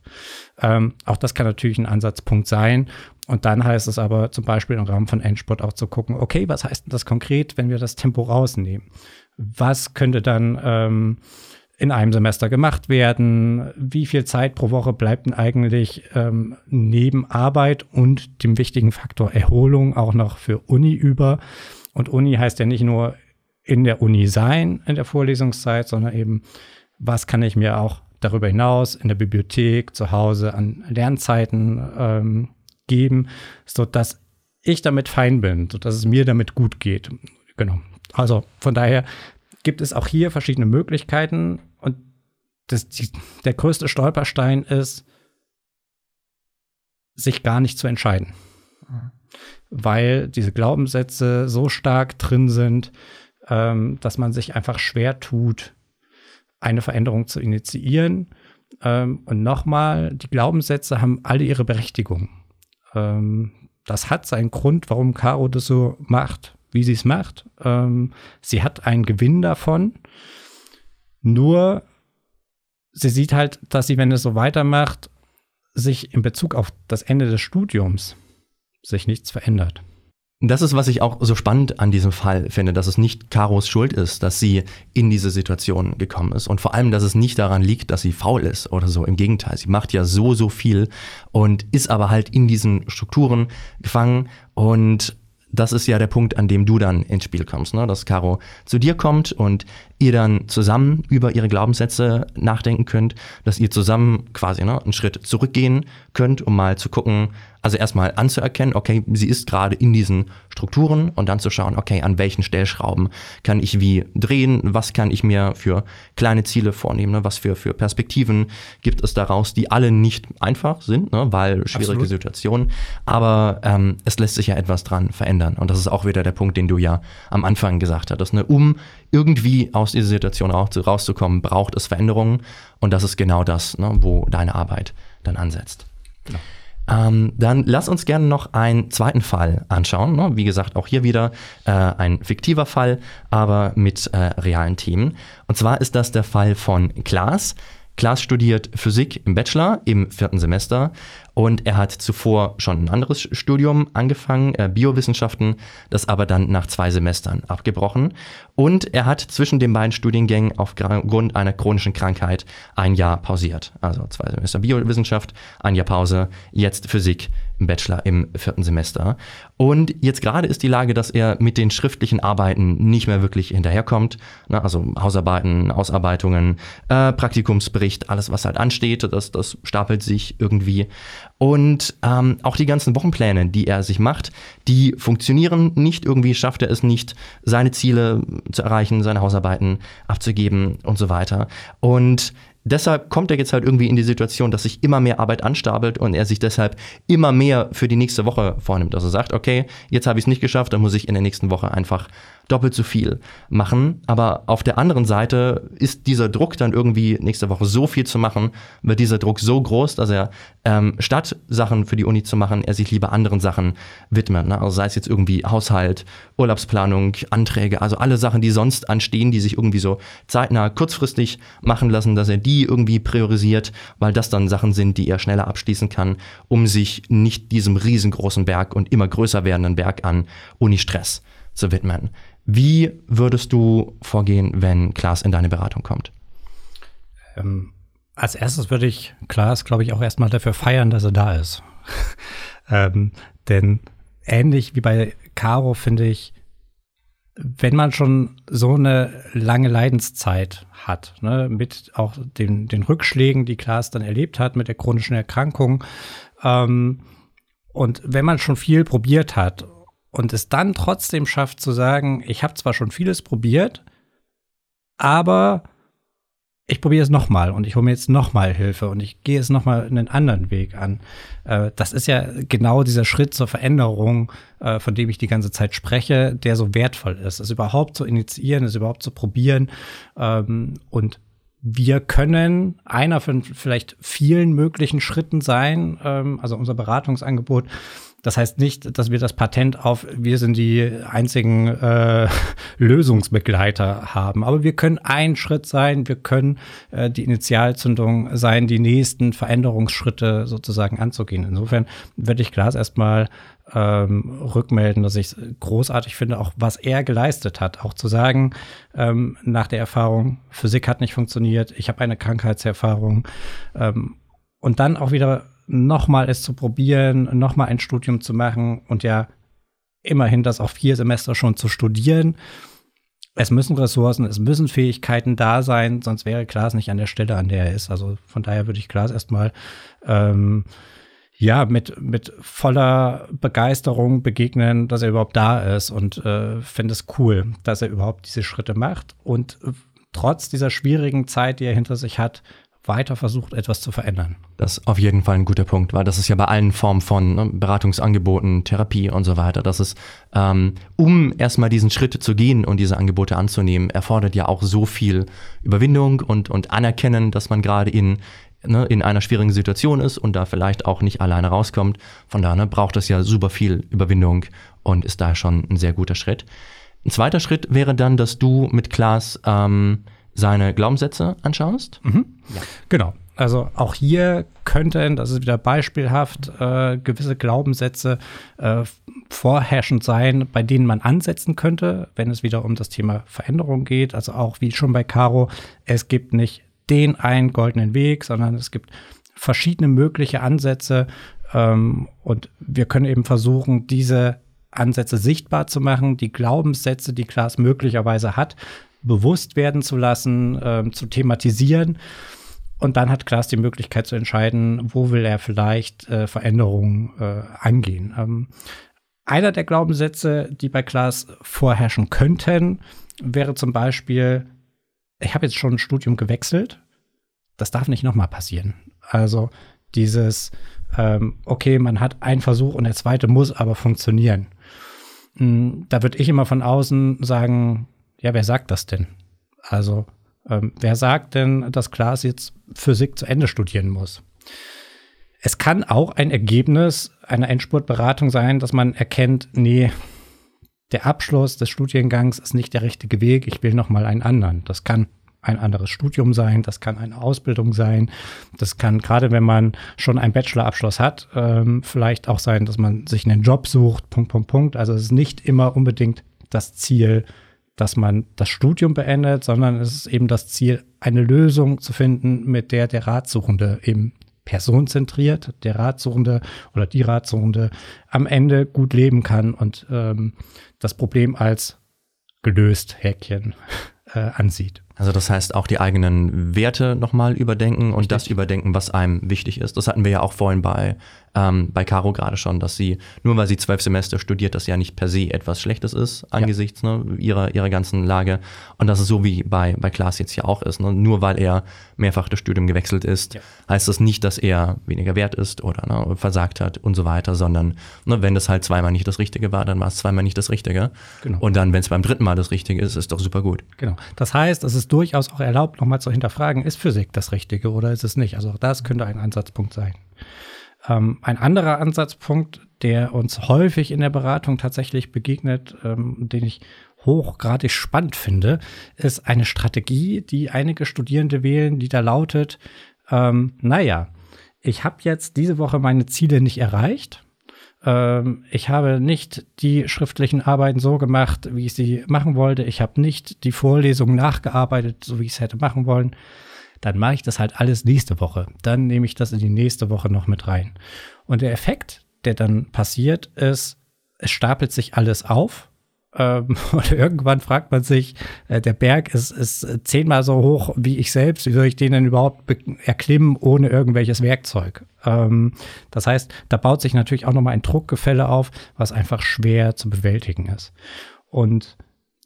Ähm, auch das kann natürlich ein Ansatzpunkt sein. Und dann heißt es aber zum Beispiel im Rahmen von Endsport auch zu gucken, okay, was heißt denn das konkret, wenn wir das Tempo rausnehmen? Was könnte dann ähm, in einem Semester gemacht werden? Wie viel Zeit pro Woche bleibt denn eigentlich ähm, neben Arbeit und dem wichtigen Faktor Erholung auch noch für Uni über? Und Uni heißt ja nicht nur in der Uni sein, in der Vorlesungszeit, sondern eben, was kann ich mir auch darüber hinaus in der Bibliothek, zu Hause an Lernzeiten ähm, geben, sodass ich damit fein bin, sodass es mir damit gut geht. Genau. Also von daher gibt es auch hier verschiedene Möglichkeiten, und das, die, der größte Stolperstein ist, sich gar nicht zu entscheiden. Weil diese Glaubenssätze so stark drin sind, ähm, dass man sich einfach schwer tut, eine Veränderung zu initiieren. Ähm, und nochmal, die Glaubenssätze haben alle ihre Berechtigung. Ähm, das hat seinen Grund, warum Caro das so macht, wie sie es macht. Ähm, sie hat einen Gewinn davon. Nur sie sieht halt, dass sie, wenn es so weitermacht, sich in Bezug auf das Ende des Studiums sich nichts verändert. Das ist, was ich auch so spannend an diesem Fall finde, dass es nicht Karos Schuld ist, dass sie in diese Situation gekommen ist. Und vor allem, dass es nicht daran liegt, dass sie faul ist oder so. Im Gegenteil, sie macht ja so, so viel und ist aber halt in diesen Strukturen gefangen und das ist ja der Punkt, an dem du dann ins Spiel kommst, ne? dass Caro zu dir kommt und ihr dann zusammen über ihre Glaubenssätze nachdenken könnt, dass ihr zusammen quasi ne, einen Schritt zurückgehen könnt, um mal zu gucken, also erstmal anzuerkennen, okay, sie ist gerade in diesen Strukturen und dann zu schauen, okay, an welchen Stellschrauben kann ich wie drehen, was kann ich mir für kleine Ziele vornehmen, ne? was für, für Perspektiven gibt es daraus, die alle nicht einfach sind, ne? weil schwierige Absolut. Situationen, aber ähm, es lässt sich ja etwas dran verändern und das ist auch wieder der Punkt, den du ja am Anfang gesagt hattest, ne? um irgendwie aus dieser Situation rauszukommen, braucht es Veränderungen und das ist genau das, ne? wo deine Arbeit dann ansetzt. Genau. Ähm, dann lass uns gerne noch einen zweiten Fall anschauen. Ne? Wie gesagt, auch hier wieder äh, ein fiktiver Fall, aber mit äh, realen Themen. Und zwar ist das der Fall von Klaas. Klaas studiert Physik im Bachelor im vierten Semester und er hat zuvor schon ein anderes Studium angefangen, äh, Biowissenschaften, das aber dann nach zwei Semestern abgebrochen. Und er hat zwischen den beiden Studiengängen aufgrund einer chronischen Krankheit ein Jahr pausiert. Also zwei Semester Biowissenschaft, ein Jahr Pause, jetzt Physik Bachelor im vierten Semester. Und jetzt gerade ist die Lage, dass er mit den schriftlichen Arbeiten nicht mehr wirklich hinterherkommt. Ne, also Hausarbeiten, Ausarbeitungen, äh, Praktikumsbericht, alles was halt ansteht, das, das stapelt sich irgendwie. Und ähm, auch die ganzen Wochenpläne, die er sich macht, die funktionieren nicht. Irgendwie schafft er es nicht, seine Ziele zu erreichen, seine Hausarbeiten abzugeben und so weiter. Und deshalb kommt er jetzt halt irgendwie in die Situation, dass sich immer mehr Arbeit anstapelt und er sich deshalb immer mehr für die nächste Woche vornimmt. Also sagt, okay, jetzt habe ich es nicht geschafft, dann muss ich in der nächsten Woche einfach doppelt so viel machen. Aber auf der anderen Seite ist dieser Druck dann irgendwie nächste Woche so viel zu machen, wird dieser Druck so groß, dass er ähm, statt Sachen für die Uni zu machen, er sich lieber anderen Sachen widmet. Ne? Also sei es jetzt irgendwie Haushalt, Urlaubsplanung, Anträge, also alle Sachen, die sonst anstehen, die sich irgendwie so zeitnah kurzfristig machen lassen, dass er die irgendwie priorisiert, weil das dann Sachen sind, die er schneller abschließen kann, um sich nicht diesem riesengroßen Berg und immer größer werdenden Berg an Uni-Stress zu widmen. Wie würdest du vorgehen, wenn Klaas in deine Beratung kommt? Ähm, als erstes würde ich Klaas, glaube ich, auch erstmal dafür feiern, dass er da ist. ähm, denn ähnlich wie bei Caro finde ich, wenn man schon so eine lange Leidenszeit hat, ne, mit auch den, den Rückschlägen, die Klaas dann erlebt hat, mit der chronischen Erkrankung, ähm, und wenn man schon viel probiert hat und es dann trotzdem schafft zu sagen, ich habe zwar schon vieles probiert, aber ich probiere es nochmal und ich hole mir jetzt nochmal Hilfe und ich gehe es nochmal einen anderen Weg an. Äh, das ist ja genau dieser Schritt zur Veränderung, äh, von dem ich die ganze Zeit spreche, der so wertvoll ist. Es überhaupt zu initiieren, es überhaupt zu probieren. Ähm, und wir können einer von vielleicht vielen möglichen Schritten sein, ähm, also unser Beratungsangebot das heißt nicht, dass wir das Patent auf wir sind die einzigen äh, Lösungsbegleiter haben, aber wir können ein Schritt sein, wir können äh, die Initialzündung sein, die nächsten Veränderungsschritte sozusagen anzugehen. Insofern würde ich Glas erstmal ähm, rückmelden, dass ich es großartig finde, auch was er geleistet hat. Auch zu sagen, ähm, nach der Erfahrung, Physik hat nicht funktioniert, ich habe eine Krankheitserfahrung ähm, und dann auch wieder nochmal es zu probieren, nochmal ein Studium zu machen und ja immerhin das auch vier Semester schon zu studieren. Es müssen Ressourcen, es müssen Fähigkeiten da sein, sonst wäre Klaas nicht an der Stelle, an der er ist. Also von daher würde ich Klaas erstmal ähm, ja mit, mit voller Begeisterung begegnen, dass er überhaupt da ist und äh, finde es cool, dass er überhaupt diese Schritte macht und äh, trotz dieser schwierigen Zeit, die er hinter sich hat, weiter versucht, etwas zu verändern. Das ist auf jeden Fall ein guter Punkt, weil das ist ja bei allen Formen von ne, Beratungsangeboten, Therapie und so weiter. Das ist, ähm, um erstmal diesen Schritt zu gehen und diese Angebote anzunehmen, erfordert ja auch so viel Überwindung und, und Anerkennen, dass man gerade in, ne, in einer schwierigen Situation ist und da vielleicht auch nicht alleine rauskommt. Von daher ne, braucht es ja super viel Überwindung und ist da schon ein sehr guter Schritt. Ein zweiter Schritt wäre dann, dass du mit Klaas ähm, seine Glaubenssätze anschaust. Mhm. Ja. Genau. Also auch hier könnten, das ist wieder beispielhaft, äh, gewisse Glaubenssätze äh, vorherrschend sein, bei denen man ansetzen könnte, wenn es wieder um das Thema Veränderung geht. Also auch wie schon bei Caro, es gibt nicht den einen goldenen Weg, sondern es gibt verschiedene mögliche Ansätze. Ähm, und wir können eben versuchen, diese Ansätze sichtbar zu machen, die Glaubenssätze, die Klaas möglicherweise hat, bewusst werden zu lassen, äh, zu thematisieren. Und dann hat Klaas die Möglichkeit zu entscheiden, wo will er vielleicht äh, Veränderungen äh, angehen. Ähm, einer der Glaubenssätze, die bei Klaas vorherrschen könnten, wäre zum Beispiel, ich habe jetzt schon ein Studium gewechselt, das darf nicht nochmal passieren. Also dieses, ähm, okay, man hat einen Versuch und der zweite muss aber funktionieren. Hm, da würde ich immer von außen sagen, ja, wer sagt das denn? Also, ähm, wer sagt denn, dass Klaas jetzt Physik zu Ende studieren muss? Es kann auch ein Ergebnis einer Endspurtberatung sein, dass man erkennt, nee, der Abschluss des Studiengangs ist nicht der richtige Weg, ich will noch mal einen anderen. Das kann ein anderes Studium sein, das kann eine Ausbildung sein, das kann gerade wenn man schon einen Bachelorabschluss hat, ähm, vielleicht auch sein, dass man sich einen Job sucht, Punkt, Punkt, Punkt. Also es ist nicht immer unbedingt das Ziel, dass man das Studium beendet, sondern es ist eben das Ziel, eine Lösung zu finden, mit der der Ratsuchende eben personenzentriert, der Ratsuchende oder die Ratsuchende am Ende gut leben kann und ähm, das Problem als gelöst Häkchen äh, ansieht. Also das heißt auch die eigenen Werte nochmal überdenken und Richtig. das überdenken, was einem wichtig ist. Das hatten wir ja auch vorhin bei, ähm, bei Caro gerade schon, dass sie, nur weil sie zwölf Semester studiert, das ja nicht per se etwas Schlechtes ist angesichts ja. ne, ihrer, ihrer ganzen Lage. Und das ist so wie bei, bei Klaas jetzt hier auch ist. Ne? Nur weil er mehrfach das Studium gewechselt ist, ja. heißt das nicht, dass er weniger wert ist oder ne, versagt hat und so weiter, sondern ne, wenn das halt zweimal nicht das Richtige war, dann war es zweimal nicht das Richtige. Genau. Und dann, wenn es beim dritten Mal das Richtige ist, ist doch super gut. Genau. Das heißt, es ist durchaus auch erlaubt, nochmal zu hinterfragen, ist Physik das Richtige oder ist es nicht? Also auch das könnte ein Ansatzpunkt sein. Ähm, ein anderer Ansatzpunkt, der uns häufig in der Beratung tatsächlich begegnet, ähm, den ich hochgradig spannend finde, ist eine Strategie, die einige Studierende wählen, die da lautet, ähm, naja, ich habe jetzt diese Woche meine Ziele nicht erreicht ähm, ich habe nicht die schriftlichen Arbeiten so gemacht, wie ich sie machen wollte. Ich habe nicht die Vorlesungen nachgearbeitet, so wie ich es hätte machen wollen. Dann mache ich das halt alles nächste Woche. Dann nehme ich das in die nächste Woche noch mit rein. Und der Effekt, der dann passiert, ist, es stapelt sich alles auf ähm, und irgendwann fragt man sich, äh, der Berg ist, ist zehnmal so hoch wie ich selbst. Wie soll ich den denn überhaupt erklimmen ohne irgendwelches Werkzeug? Ähm, das heißt, da baut sich natürlich auch nochmal ein Druckgefälle auf, was einfach schwer zu bewältigen ist. Und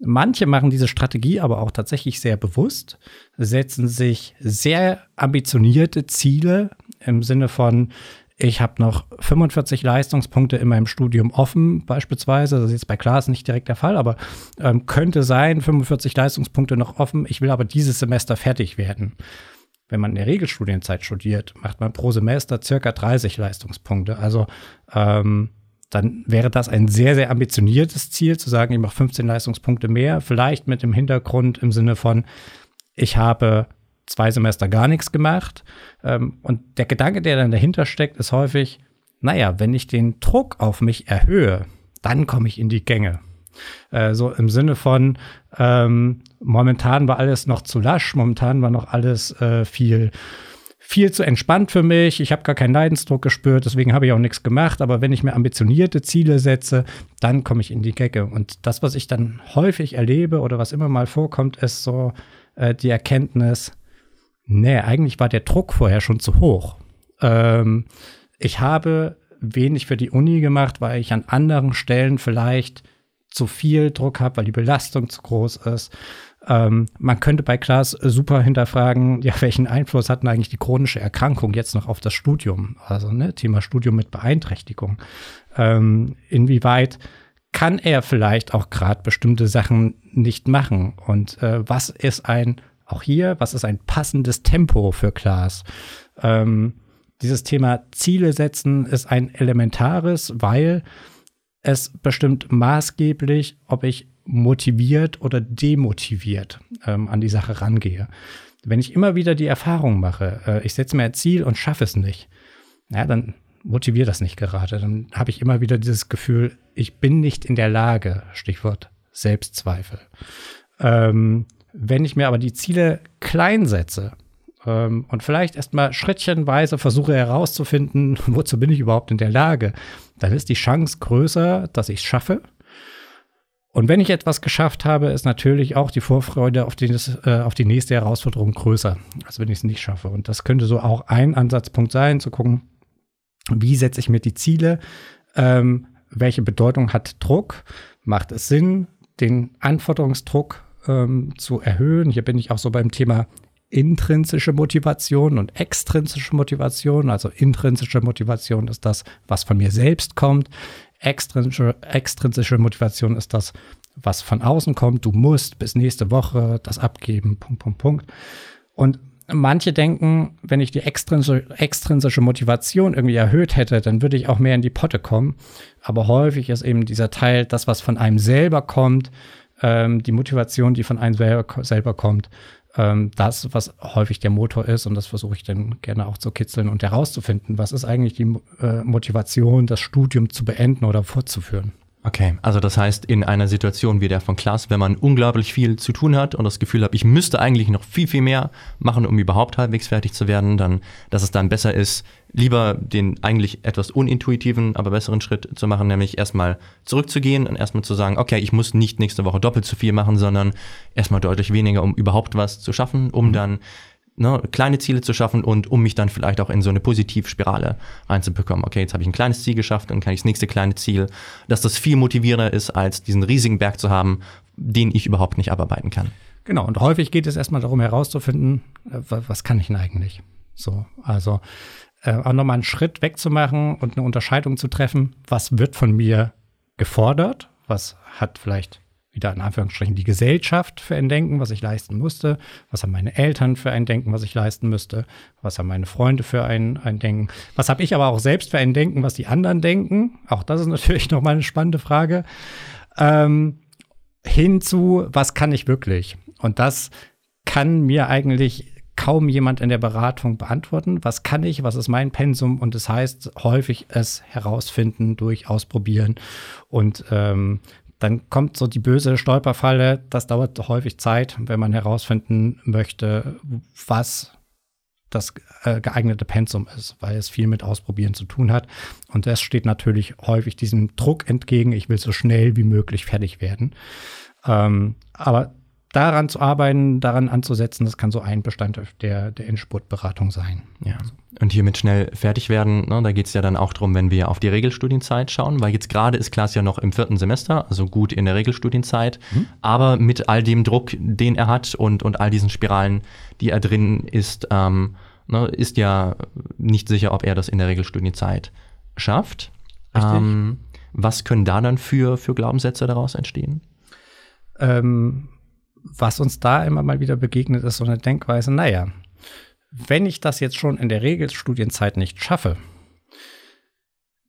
manche machen diese Strategie aber auch tatsächlich sehr bewusst, setzen sich sehr ambitionierte Ziele im Sinne von, ich habe noch 45 Leistungspunkte in meinem Studium offen, beispielsweise. Das ist jetzt bei Klaas nicht direkt der Fall, aber ähm, könnte sein, 45 Leistungspunkte noch offen. Ich will aber dieses Semester fertig werden. Wenn man in der Regelstudienzeit studiert, macht man pro Semester circa 30 Leistungspunkte. Also ähm, dann wäre das ein sehr, sehr ambitioniertes Ziel, zu sagen, ich mache 15 Leistungspunkte mehr, vielleicht mit dem Hintergrund im Sinne von, ich habe zwei Semester gar nichts gemacht. Ähm, und der Gedanke, der dann dahinter steckt, ist häufig, naja, wenn ich den Druck auf mich erhöhe, dann komme ich in die Gänge. Äh, so im Sinne von, ähm, momentan war alles noch zu lasch, momentan war noch alles äh, viel, viel zu entspannt für mich. Ich habe gar keinen Leidensdruck gespürt, deswegen habe ich auch nichts gemacht. Aber wenn ich mir ambitionierte Ziele setze, dann komme ich in die Gänge. Und das, was ich dann häufig erlebe oder was immer mal vorkommt, ist so äh, die Erkenntnis, Nee, eigentlich war der Druck vorher schon zu hoch. Ähm, ich habe wenig für die Uni gemacht, weil ich an anderen Stellen vielleicht zu viel Druck habe, weil die Belastung zu groß ist. Ähm, man könnte bei Klaas super hinterfragen, ja, welchen Einfluss hat denn eigentlich die chronische Erkrankung jetzt noch auf das Studium? Also, ne, Thema Studium mit Beeinträchtigung. Ähm, inwieweit kann er vielleicht auch gerade bestimmte Sachen nicht machen? Und äh, was ist ein auch hier, was ist ein passendes Tempo für Klaas? Ähm, dieses Thema Ziele setzen ist ein elementares, weil es bestimmt maßgeblich, ob ich motiviert oder demotiviert ähm, an die Sache rangehe. Wenn ich immer wieder die Erfahrung mache, äh, ich setze mir ein Ziel und schaffe es nicht, ja, dann motiviert das nicht gerade. Dann habe ich immer wieder dieses Gefühl, ich bin nicht in der Lage, Stichwort Selbstzweifel. Ähm, wenn ich mir aber die Ziele klein setze ähm, und vielleicht erstmal schrittchenweise versuche herauszufinden, wozu bin ich überhaupt in der Lage, dann ist die Chance größer, dass ich es schaffe. Und wenn ich etwas geschafft habe, ist natürlich auch die Vorfreude auf die, äh, auf die nächste Herausforderung größer, als wenn ich es nicht schaffe. Und das könnte so auch ein Ansatzpunkt sein, zu gucken, wie setze ich mir die Ziele, ähm, welche Bedeutung hat Druck, macht es Sinn, den Anforderungsdruck ähm, zu erhöhen. Hier bin ich auch so beim Thema intrinsische Motivation und extrinsische Motivation. Also intrinsische Motivation ist das, was von mir selbst kommt. Extrinsische, extrinsische Motivation ist das, was von außen kommt. Du musst bis nächste Woche das abgeben. Punkt, Punkt, Punkt. Und manche denken, wenn ich die extrinsische, extrinsische Motivation irgendwie erhöht hätte, dann würde ich auch mehr in die Potte kommen. Aber häufig ist eben dieser Teil, das, was von einem selber kommt, ähm, die Motivation, die von einem selber, selber kommt, ähm, das, was häufig der Motor ist. Und das versuche ich dann gerne auch zu kitzeln und herauszufinden, was ist eigentlich die äh, Motivation, das Studium zu beenden oder fortzuführen. Okay, also das heißt, in einer Situation wie der von Klaas, wenn man unglaublich viel zu tun hat und das Gefühl hat, ich müsste eigentlich noch viel, viel mehr machen, um überhaupt halbwegs fertig zu werden, dann, dass es dann besser ist, lieber den eigentlich etwas unintuitiven, aber besseren Schritt zu machen, nämlich erstmal zurückzugehen und erstmal zu sagen, okay, ich muss nicht nächste Woche doppelt so viel machen, sondern erstmal deutlich weniger, um überhaupt was zu schaffen, um mhm. dann ne, kleine Ziele zu schaffen und um mich dann vielleicht auch in so eine Positivspirale reinzubekommen. Okay, jetzt habe ich ein kleines Ziel geschafft, dann kann ich das nächste kleine Ziel, dass das viel motivierender ist, als diesen riesigen Berg zu haben, den ich überhaupt nicht abarbeiten kann. Genau, und häufig geht es erstmal darum herauszufinden, äh, was kann ich denn eigentlich? So, also äh, auch nochmal einen Schritt wegzumachen und eine Unterscheidung zu treffen, was wird von mir gefordert, was hat vielleicht wieder in Anführungsstrichen die Gesellschaft für ein Denken, was ich leisten musste, was haben meine Eltern für ein Denken, was ich leisten müsste, was haben meine Freunde für ein, ein Denken, was habe ich aber auch selbst für ein Denken, was die anderen denken. Auch das ist natürlich nochmal eine spannende Frage. Ähm, hinzu, was kann ich wirklich? Und das kann mir eigentlich kaum jemand in der Beratung beantworten. Was kann ich? Was ist mein Pensum? Und das heißt häufig es herausfinden durch Ausprobieren und ähm, dann kommt so die böse Stolperfalle. Das dauert häufig Zeit, wenn man herausfinden möchte, was das äh, geeignete Pensum ist, weil es viel mit Ausprobieren zu tun hat. Und das steht natürlich häufig diesem Druck entgegen, ich will so schnell wie möglich fertig werden. Ähm, aber daran zu arbeiten, daran anzusetzen, das kann so ein Bestandteil der, der Endspurtberatung sein. Ja. Und hiermit schnell fertig werden, ne, da geht es ja dann auch darum, wenn wir auf die Regelstudienzeit schauen, weil jetzt gerade ist Klaas ja noch im vierten Semester, also gut in der Regelstudienzeit, mhm. aber mit all dem Druck, den er hat und, und all diesen Spiralen, die er drin ist, ähm, ne, ist ja nicht sicher, ob er das in der Regelstudienzeit schafft. Ähm, was können da dann für, für Glaubenssätze daraus entstehen? Ähm, was uns da immer mal wieder begegnet, ist so eine Denkweise, naja, wenn ich das jetzt schon in der Regelstudienzeit nicht schaffe,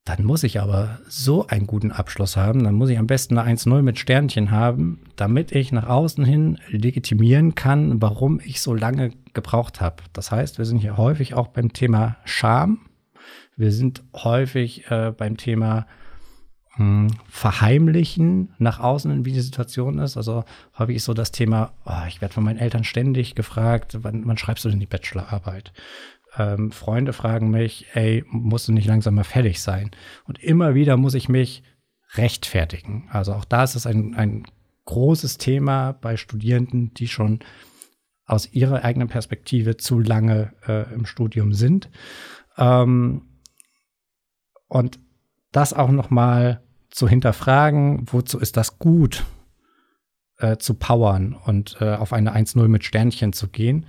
dann muss ich aber so einen guten Abschluss haben, dann muss ich am besten eine 1-0 mit Sternchen haben, damit ich nach außen hin legitimieren kann, warum ich so lange gebraucht habe. Das heißt, wir sind hier häufig auch beim Thema Scham. Wir sind häufig äh, beim Thema verheimlichen nach außen, wie die Situation ist. Also häufig ist so das Thema, oh, ich werde von meinen Eltern ständig gefragt, wann, wann schreibst du denn die Bachelorarbeit? Ähm, Freunde fragen mich, ey, musst du nicht langsam mal fertig sein? Und immer wieder muss ich mich rechtfertigen. Also auch da ist es ein, ein großes Thema bei Studierenden, die schon aus ihrer eigenen Perspektive zu lange äh, im Studium sind. Ähm, und das auch noch mal zu hinterfragen, wozu ist das gut, äh, zu powern und äh, auf eine 1-0 mit Sternchen zu gehen.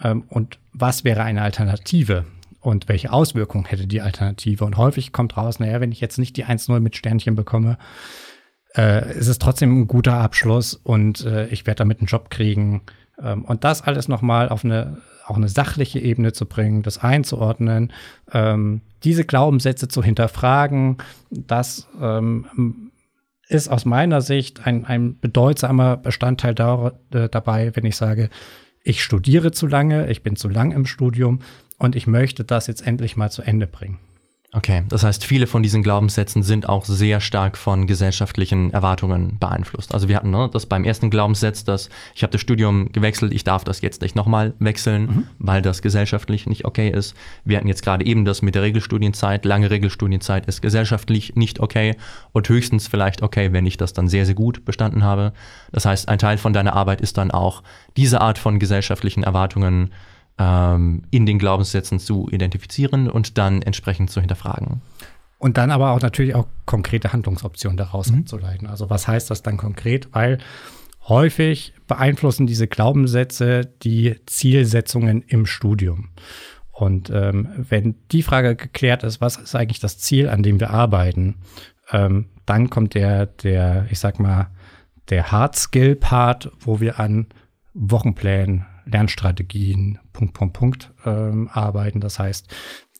Ähm, und was wäre eine Alternative? Und welche Auswirkungen hätte die Alternative? Und häufig kommt raus, naja, wenn ich jetzt nicht die 1-0 mit Sternchen bekomme, äh, ist es trotzdem ein guter Abschluss und äh, ich werde damit einen Job kriegen. Ähm, und das alles nochmal auf eine auch eine sachliche Ebene zu bringen, das einzuordnen, ähm, diese Glaubenssätze zu hinterfragen, das ähm, ist aus meiner Sicht ein, ein bedeutsamer Bestandteil da, äh, dabei, wenn ich sage, ich studiere zu lange, ich bin zu lang im Studium und ich möchte das jetzt endlich mal zu Ende bringen. Okay, das heißt, viele von diesen Glaubenssätzen sind auch sehr stark von gesellschaftlichen Erwartungen beeinflusst. Also wir hatten ne, das beim ersten Glaubenssatz, dass ich habe das Studium gewechselt, ich darf das jetzt nicht nochmal wechseln, mhm. weil das gesellschaftlich nicht okay ist. Wir hatten jetzt gerade eben das mit der Regelstudienzeit. Lange Regelstudienzeit ist gesellschaftlich nicht okay und höchstens vielleicht okay, wenn ich das dann sehr, sehr gut bestanden habe. Das heißt, ein Teil von deiner Arbeit ist dann auch diese Art von gesellschaftlichen Erwartungen ähm, in den Glaubenssätzen zu identifizieren und dann entsprechend zu hinterfragen. Und dann aber auch natürlich auch konkrete Handlungsoptionen daraus mhm. abzuleiten. Also was heißt das dann konkret? Weil häufig beeinflussen diese Glaubenssätze die Zielsetzungen im Studium. Und ähm, wenn die Frage geklärt ist, was ist eigentlich das Ziel, an dem wir arbeiten, ähm, dann kommt der, der, ich sag mal, der Hard-Skill-Part, wo wir an Wochenplänen, Lernstrategien, Punkt, Punkt, Punkt ähm, arbeiten. Das heißt,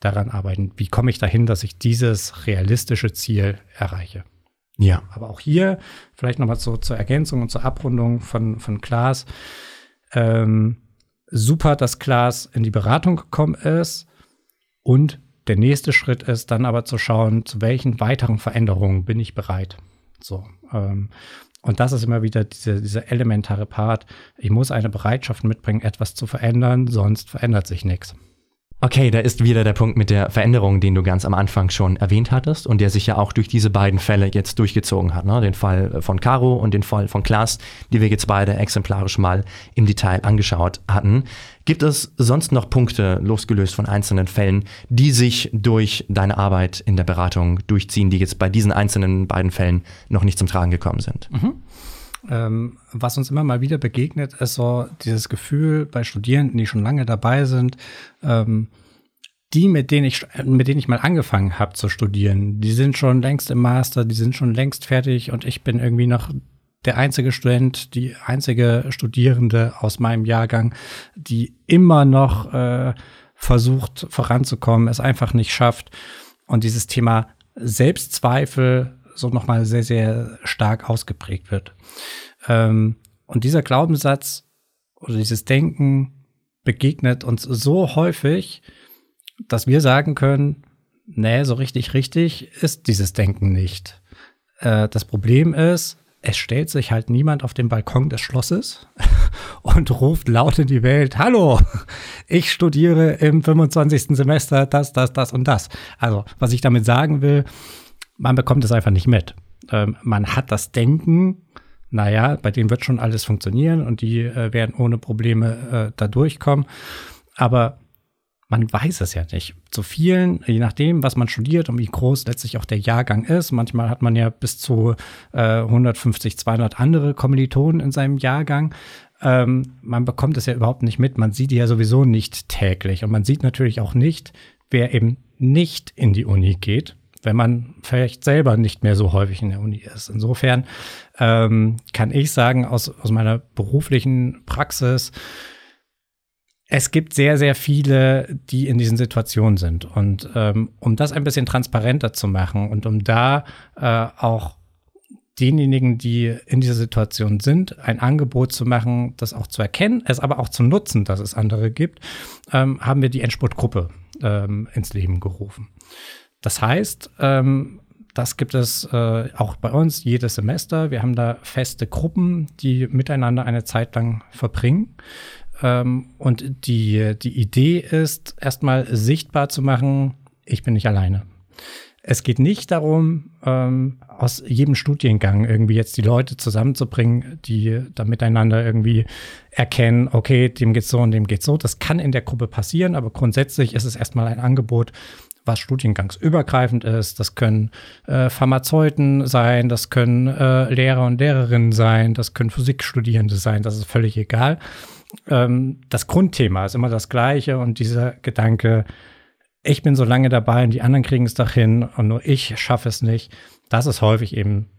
daran arbeiten, wie komme ich dahin, dass ich dieses realistische Ziel erreiche. Ja. Aber auch hier vielleicht nochmal so zur Ergänzung und zur Abrundung von, von Klaas. Ähm, super, dass Klaas in die Beratung gekommen ist. Und der nächste Schritt ist dann aber zu schauen, zu welchen weiteren Veränderungen bin ich bereit. So. Ähm, und das ist immer wieder diese, dieser elementare Part. Ich muss eine Bereitschaft mitbringen, etwas zu verändern, sonst verändert sich nichts. Okay, da ist wieder der Punkt mit der Veränderung, den du ganz am Anfang schon erwähnt hattest und der sich ja auch durch diese beiden Fälle jetzt durchgezogen hat. Ne? Den Fall von Caro und den Fall von Klaas, die wir jetzt beide exemplarisch mal im Detail angeschaut hatten. Gibt es sonst noch Punkte, losgelöst von einzelnen Fällen, die sich durch deine Arbeit in der Beratung durchziehen, die jetzt bei diesen einzelnen beiden Fällen noch nicht zum Tragen gekommen sind? Mhm. Ähm, was uns immer mal wieder begegnet, ist so dieses Gefühl bei Studierenden, die schon lange dabei sind, ähm, die, mit denen ich, mit denen ich mal angefangen habe zu studieren, die sind schon längst im Master, die sind schon längst fertig und ich bin irgendwie noch der einzige Student, die einzige Studierende aus meinem Jahrgang, die immer noch äh, versucht voranzukommen, es einfach nicht schafft. Und dieses Thema Selbstzweifel so nochmal sehr, sehr stark ausgeprägt wird. Ähm, und dieser Glaubenssatz oder dieses Denken begegnet uns so häufig, dass wir sagen können, nee, so richtig richtig ist dieses Denken nicht. Äh, das Problem ist, es stellt sich halt niemand auf den Balkon des Schlosses und ruft laut in die Welt, hallo, ich studiere im 25. Semester das, das, das und das. Also, was ich damit sagen will, man bekommt es einfach nicht mit. Ähm, man hat das Denken, naja, bei denen wird schon alles funktionieren und die äh, werden ohne Probleme äh, da durchkommen. Aber man weiß es ja nicht. Zu vielen, je nachdem, was man studiert und wie groß letztlich auch der Jahrgang ist. Manchmal hat man ja bis zu äh, 150, 200 andere Kommilitonen in seinem Jahrgang. Ähm, man bekommt es ja überhaupt nicht mit. Man sieht die ja sowieso nicht täglich. Und man sieht natürlich auch nicht, wer eben nicht in die Uni geht wenn man vielleicht selber nicht mehr so häufig in der Uni ist. Insofern ähm, kann ich sagen, aus, aus meiner beruflichen Praxis, es gibt sehr, sehr viele, die in diesen Situationen sind. Und ähm, um das ein bisschen transparenter zu machen und um da äh, auch denjenigen, die in dieser Situation sind, ein Angebot zu machen, das auch zu erkennen, es aber auch zu nutzen, dass es andere gibt, ähm, haben wir die Endspurtgruppe ähm, ins Leben gerufen. Das heißt, ähm, das gibt es äh, auch bei uns jedes Semester. Wir haben da feste Gruppen, die miteinander eine Zeit lang verbringen. Ähm, und die, die Idee ist, erstmal sichtbar zu machen, ich bin nicht alleine. Es geht nicht darum, ähm, aus jedem Studiengang irgendwie jetzt die Leute zusammenzubringen, die da miteinander irgendwie erkennen, okay, dem geht's so und dem geht's so. Das kann in der Gruppe passieren, aber grundsätzlich ist es erstmal ein Angebot, was studiengangsübergreifend ist. Das können äh, Pharmazeuten sein, das können äh, Lehrer und Lehrerinnen sein, das können Physikstudierende sein, das ist völlig egal. Ähm, das Grundthema ist immer das gleiche und dieser Gedanke, ich bin so lange dabei und die anderen kriegen es doch hin und nur ich schaffe es nicht, das ist häufig eben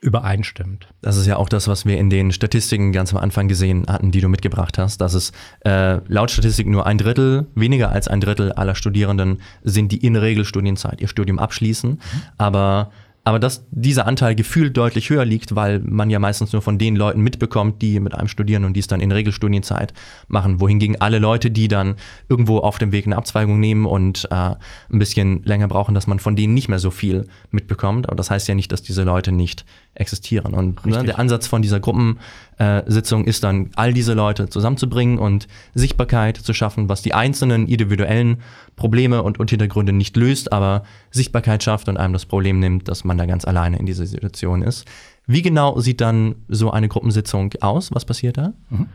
übereinstimmt. Das ist ja auch das, was wir in den Statistiken ganz am Anfang gesehen hatten, die du mitgebracht hast, dass es äh, laut Statistik nur ein Drittel, weniger als ein Drittel aller Studierenden sind, die in Regelstudienzeit ihr Studium abschließen. Mhm. Aber aber dass dieser Anteil gefühlt deutlich höher liegt, weil man ja meistens nur von den Leuten mitbekommt, die mit einem studieren und dies dann in Regelstudienzeit machen. Wohingegen alle Leute, die dann irgendwo auf dem Weg eine Abzweigung nehmen und äh, ein bisschen länger brauchen, dass man von denen nicht mehr so viel mitbekommt. Aber das heißt ja nicht, dass diese Leute nicht existieren. Und ne, der Ansatz von dieser Gruppensitzung ist dann, all diese Leute zusammenzubringen und Sichtbarkeit zu schaffen, was die einzelnen individuellen Probleme und, und Hintergründe nicht löst, aber Sichtbarkeit schafft und einem das Problem nimmt, dass man da ganz alleine in dieser Situation ist. Wie genau sieht dann so eine Gruppensitzung aus? Was passiert da? Mhm.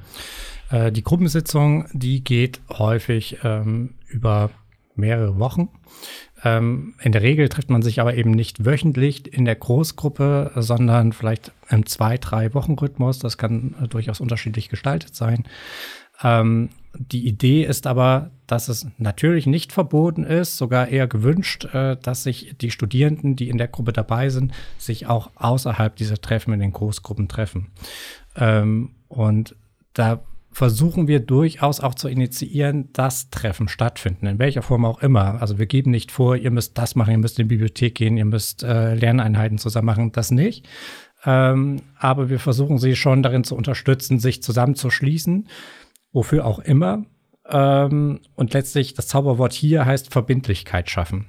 Äh, die Gruppensitzung, die geht häufig ähm, über mehrere Wochen. Ähm, in der Regel trifft man sich aber eben nicht wöchentlich in der Großgruppe, sondern vielleicht im zwei, drei Wochen Rhythmus. Das kann äh, durchaus unterschiedlich gestaltet sein. Ähm, die Idee ist aber, dass es natürlich nicht verboten ist, sogar eher gewünscht, äh, dass sich die Studierenden, die in der Gruppe dabei sind, sich auch außerhalb dieser Treffen in den Großgruppen treffen. Ähm, und da versuchen wir durchaus auch zu initiieren, dass Treffen stattfinden, in welcher Form auch immer. Also wir geben nicht vor, ihr müsst das machen, ihr müsst in die Bibliothek gehen, ihr müsst äh, Lerneinheiten zusammen machen, das nicht. Ähm, aber wir versuchen sie schon darin zu unterstützen, sich zusammenzuschließen wofür auch immer. Ähm, und letztlich das Zauberwort hier heißt Verbindlichkeit schaffen,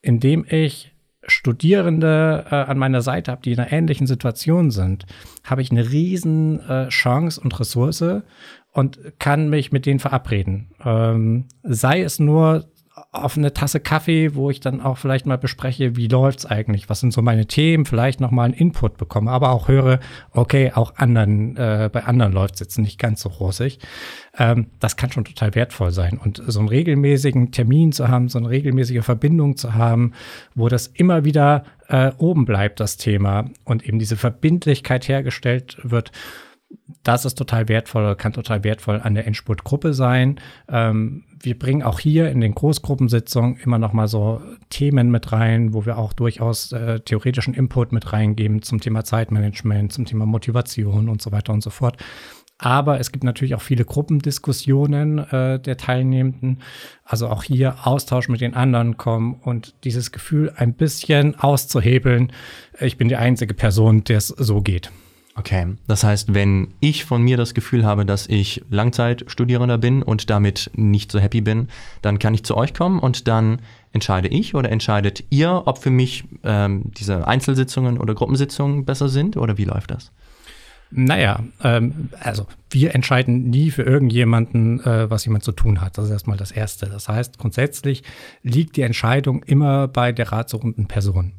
indem ich Studierende äh, an meiner Seite habe, die in einer ähnlichen Situation sind, habe ich eine riesen äh, Chance und Ressource und kann mich mit denen verabreden. Ähm, sei es nur auf eine Tasse Kaffee, wo ich dann auch vielleicht mal bespreche, wie läuft's eigentlich, was sind so meine Themen, vielleicht noch mal einen Input bekomme, aber auch höre, okay, auch anderen, äh, bei anderen läuft's jetzt nicht ganz so rosig. Ähm, das kann schon total wertvoll sein. Und so einen regelmäßigen Termin zu haben, so eine regelmäßige Verbindung zu haben, wo das immer wieder äh, oben bleibt, das Thema und eben diese Verbindlichkeit hergestellt wird das ist total wertvoll, kann total wertvoll an der Endspurt-Gruppe sein. Ähm, wir bringen auch hier in den Großgruppensitzungen immer noch mal so Themen mit rein, wo wir auch durchaus äh, theoretischen Input mit reingeben zum Thema Zeitmanagement, zum Thema Motivation und so weiter und so fort. Aber es gibt natürlich auch viele Gruppendiskussionen äh, der Teilnehmenden. Also auch hier Austausch mit den anderen kommen und dieses Gefühl ein bisschen auszuhebeln. Ich bin die einzige Person, der es so geht. Okay, das heißt, wenn ich von mir das Gefühl habe, dass ich Langzeitstudierender bin und damit nicht so happy bin, dann kann ich zu euch kommen und dann entscheide ich oder entscheidet ihr, ob für mich ähm, diese Einzelsitzungen oder Gruppensitzungen besser sind oder wie läuft das? Naja, ähm, also wir entscheiden nie für irgendjemanden, äh, was jemand zu tun hat. Das ist erstmal das Erste. Das heißt, grundsätzlich liegt die Entscheidung immer bei der ratsuchenden Person.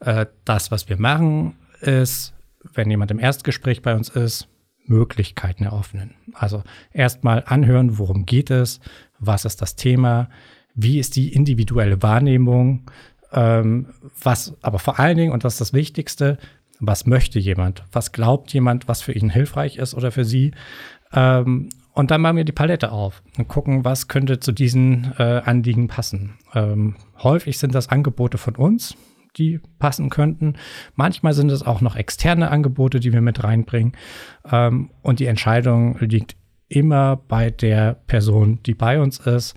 Äh, das, was wir machen, ist wenn jemand im Erstgespräch bei uns ist, Möglichkeiten eröffnen. Also erstmal anhören, worum geht es, was ist das Thema, wie ist die individuelle Wahrnehmung, ähm, was aber vor allen Dingen, und das ist das Wichtigste, was möchte jemand, was glaubt jemand, was für ihn hilfreich ist oder für sie. Ähm, und dann machen wir die Palette auf und gucken, was könnte zu diesen äh, Anliegen passen. Ähm, häufig sind das Angebote von uns, die passen könnten. Manchmal sind es auch noch externe Angebote, die wir mit reinbringen. Ähm, und die Entscheidung liegt immer bei der Person, die bei uns ist.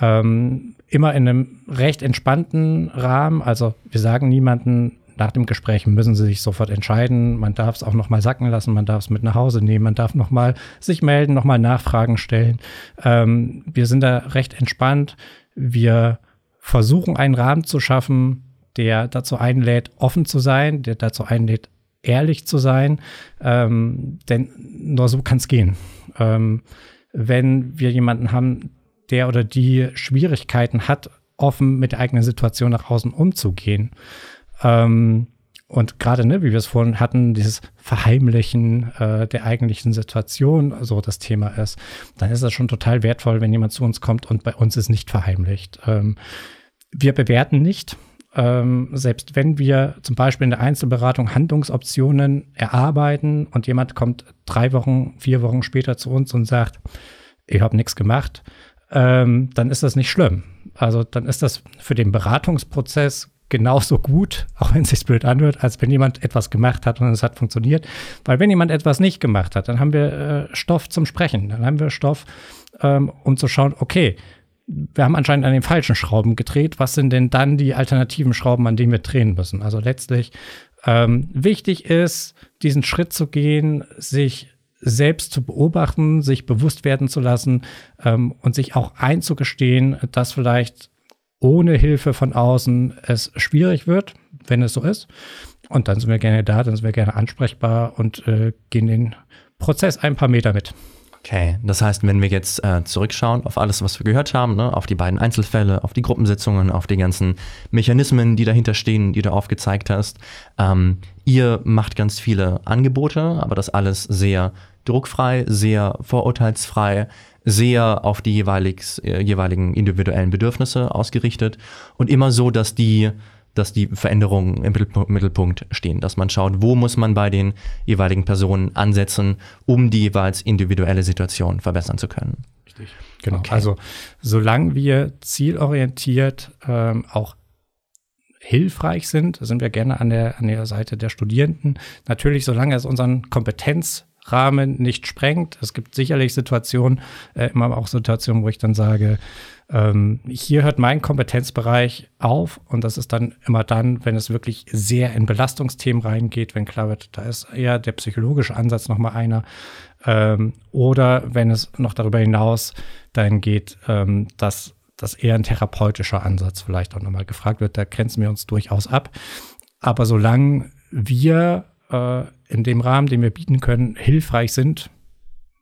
Ähm, immer in einem recht entspannten Rahmen. Also wir sagen niemanden, nach dem Gespräch müssen sie sich sofort entscheiden. Man darf es auch noch mal sacken lassen, man darf es mit nach Hause nehmen, man darf noch mal sich melden, noch mal Nachfragen stellen. Ähm, wir sind da recht entspannt. Wir versuchen einen Rahmen zu schaffen, der dazu einlädt, offen zu sein, der dazu einlädt, ehrlich zu sein. Ähm, denn nur so kann es gehen. Ähm, wenn wir jemanden haben, der oder die Schwierigkeiten hat, offen mit der eigenen Situation nach außen umzugehen. Ähm, und gerade, ne, wie wir es vorhin hatten, dieses Verheimlichen äh, der eigentlichen Situation so das Thema ist, dann ist das schon total wertvoll, wenn jemand zu uns kommt und bei uns ist nicht verheimlicht. Ähm, wir bewerten nicht, ähm, selbst wenn wir zum Beispiel in der Einzelberatung Handlungsoptionen erarbeiten und jemand kommt drei Wochen, vier Wochen später zu uns und sagt, ich habe nichts gemacht, ähm, dann ist das nicht schlimm. Also dann ist das für den Beratungsprozess genauso gut, auch wenn es sich blöd anhört, als wenn jemand etwas gemacht hat und es hat funktioniert. Weil wenn jemand etwas nicht gemacht hat, dann haben wir äh, Stoff zum Sprechen. Dann haben wir Stoff, ähm, um zu schauen, okay, wir haben anscheinend an den falschen Schrauben gedreht. Was sind denn dann die alternativen Schrauben, an denen wir drehen müssen? Also letztlich ähm, wichtig ist, diesen Schritt zu gehen, sich selbst zu beobachten, sich bewusst werden zu lassen ähm, und sich auch einzugestehen, dass vielleicht ohne Hilfe von außen es schwierig wird, wenn es so ist. Und dann sind wir gerne da, dann sind wir gerne ansprechbar und äh, gehen den Prozess ein paar Meter mit. Okay, das heißt, wenn wir jetzt äh, zurückschauen auf alles, was wir gehört haben, ne, auf die beiden Einzelfälle, auf die Gruppensitzungen, auf die ganzen Mechanismen, die dahinter stehen, die du aufgezeigt hast, ähm, ihr macht ganz viele Angebote, aber das alles sehr druckfrei, sehr vorurteilsfrei, sehr auf die jeweilig, äh, jeweiligen individuellen Bedürfnisse ausgerichtet und immer so, dass die dass die Veränderungen im Mittelpunkt stehen, dass man schaut, wo muss man bei den jeweiligen Personen ansetzen, um die jeweils individuelle Situation verbessern zu können. Richtig. Genau. Okay. Also solange wir zielorientiert ähm, auch hilfreich sind, sind wir gerne an der, an der Seite der Studierenden. Natürlich, solange es unseren Kompetenzrahmen nicht sprengt. Es gibt sicherlich Situationen, äh, immer auch Situationen, wo ich dann sage, ähm, hier hört mein Kompetenzbereich auf und das ist dann immer dann, wenn es wirklich sehr in Belastungsthemen reingeht, wenn klar wird, da ist eher der psychologische Ansatz nochmal einer. Ähm, oder wenn es noch darüber hinaus dahin geht, ähm, dass dass eher ein therapeutischer Ansatz vielleicht auch nochmal gefragt wird. Da grenzen wir uns durchaus ab. Aber solange wir äh, in dem Rahmen, den wir bieten können, hilfreich sind,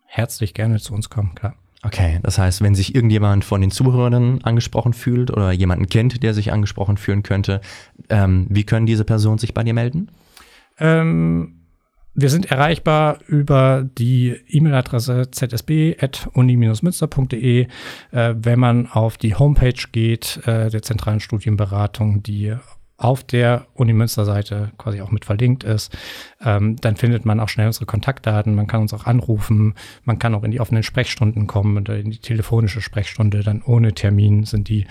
herzlich gerne zu uns kommen, klar. Okay, das heißt, wenn sich irgendjemand von den Zuhörern angesprochen fühlt oder jemanden kennt, der sich angesprochen fühlen könnte, ähm, wie können diese Personen sich bei dir melden? Ähm, wir sind erreichbar über die E-Mail-Adresse zsb.uni-münster.de. Äh, wenn man auf die Homepage geht äh, der zentralen Studienberatung, die auf der Uni Münster Seite quasi auch mit verlinkt ist, ähm, dann findet man auch schnell unsere Kontaktdaten. Man kann uns auch anrufen. Man kann auch in die offenen Sprechstunden kommen oder in die telefonische Sprechstunde. Dann ohne Termin sind die.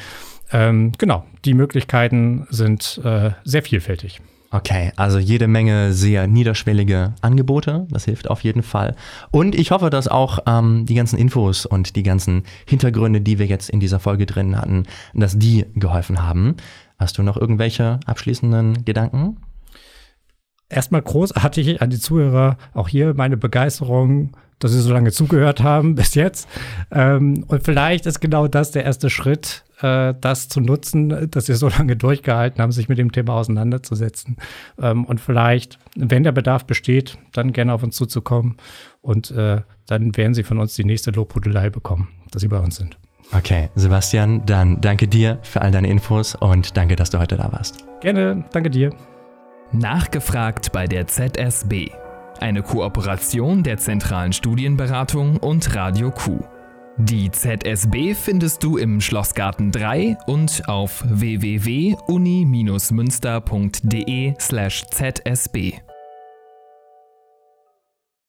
Ähm, genau, die Möglichkeiten sind äh, sehr vielfältig. Okay, also jede Menge sehr niederschwellige Angebote, das hilft auf jeden Fall. Und ich hoffe, dass auch ähm, die ganzen Infos und die ganzen Hintergründe, die wir jetzt in dieser Folge drin hatten, dass die geholfen haben. Hast du noch irgendwelche abschließenden Gedanken? Erstmal großartig an die Zuhörer auch hier meine Begeisterung, dass sie so lange zugehört haben bis jetzt. Ähm, und vielleicht ist genau das der erste Schritt, äh, das zu nutzen, dass sie so lange durchgehalten haben, sich mit dem Thema auseinanderzusetzen. Ähm, und vielleicht, wenn der Bedarf besteht, dann gerne auf uns zuzukommen. Und äh, dann werden sie von uns die nächste Lobhudelei bekommen, dass sie bei uns sind. Okay, Sebastian, dann danke dir für all deine Infos und danke, dass du heute da warst. Gerne, danke dir. Nachgefragt bei der ZSB. Eine Kooperation der Zentralen Studienberatung und Radio Q. Die ZSB findest du im Schlossgarten 3 und auf www.uni-münster.de/zsb.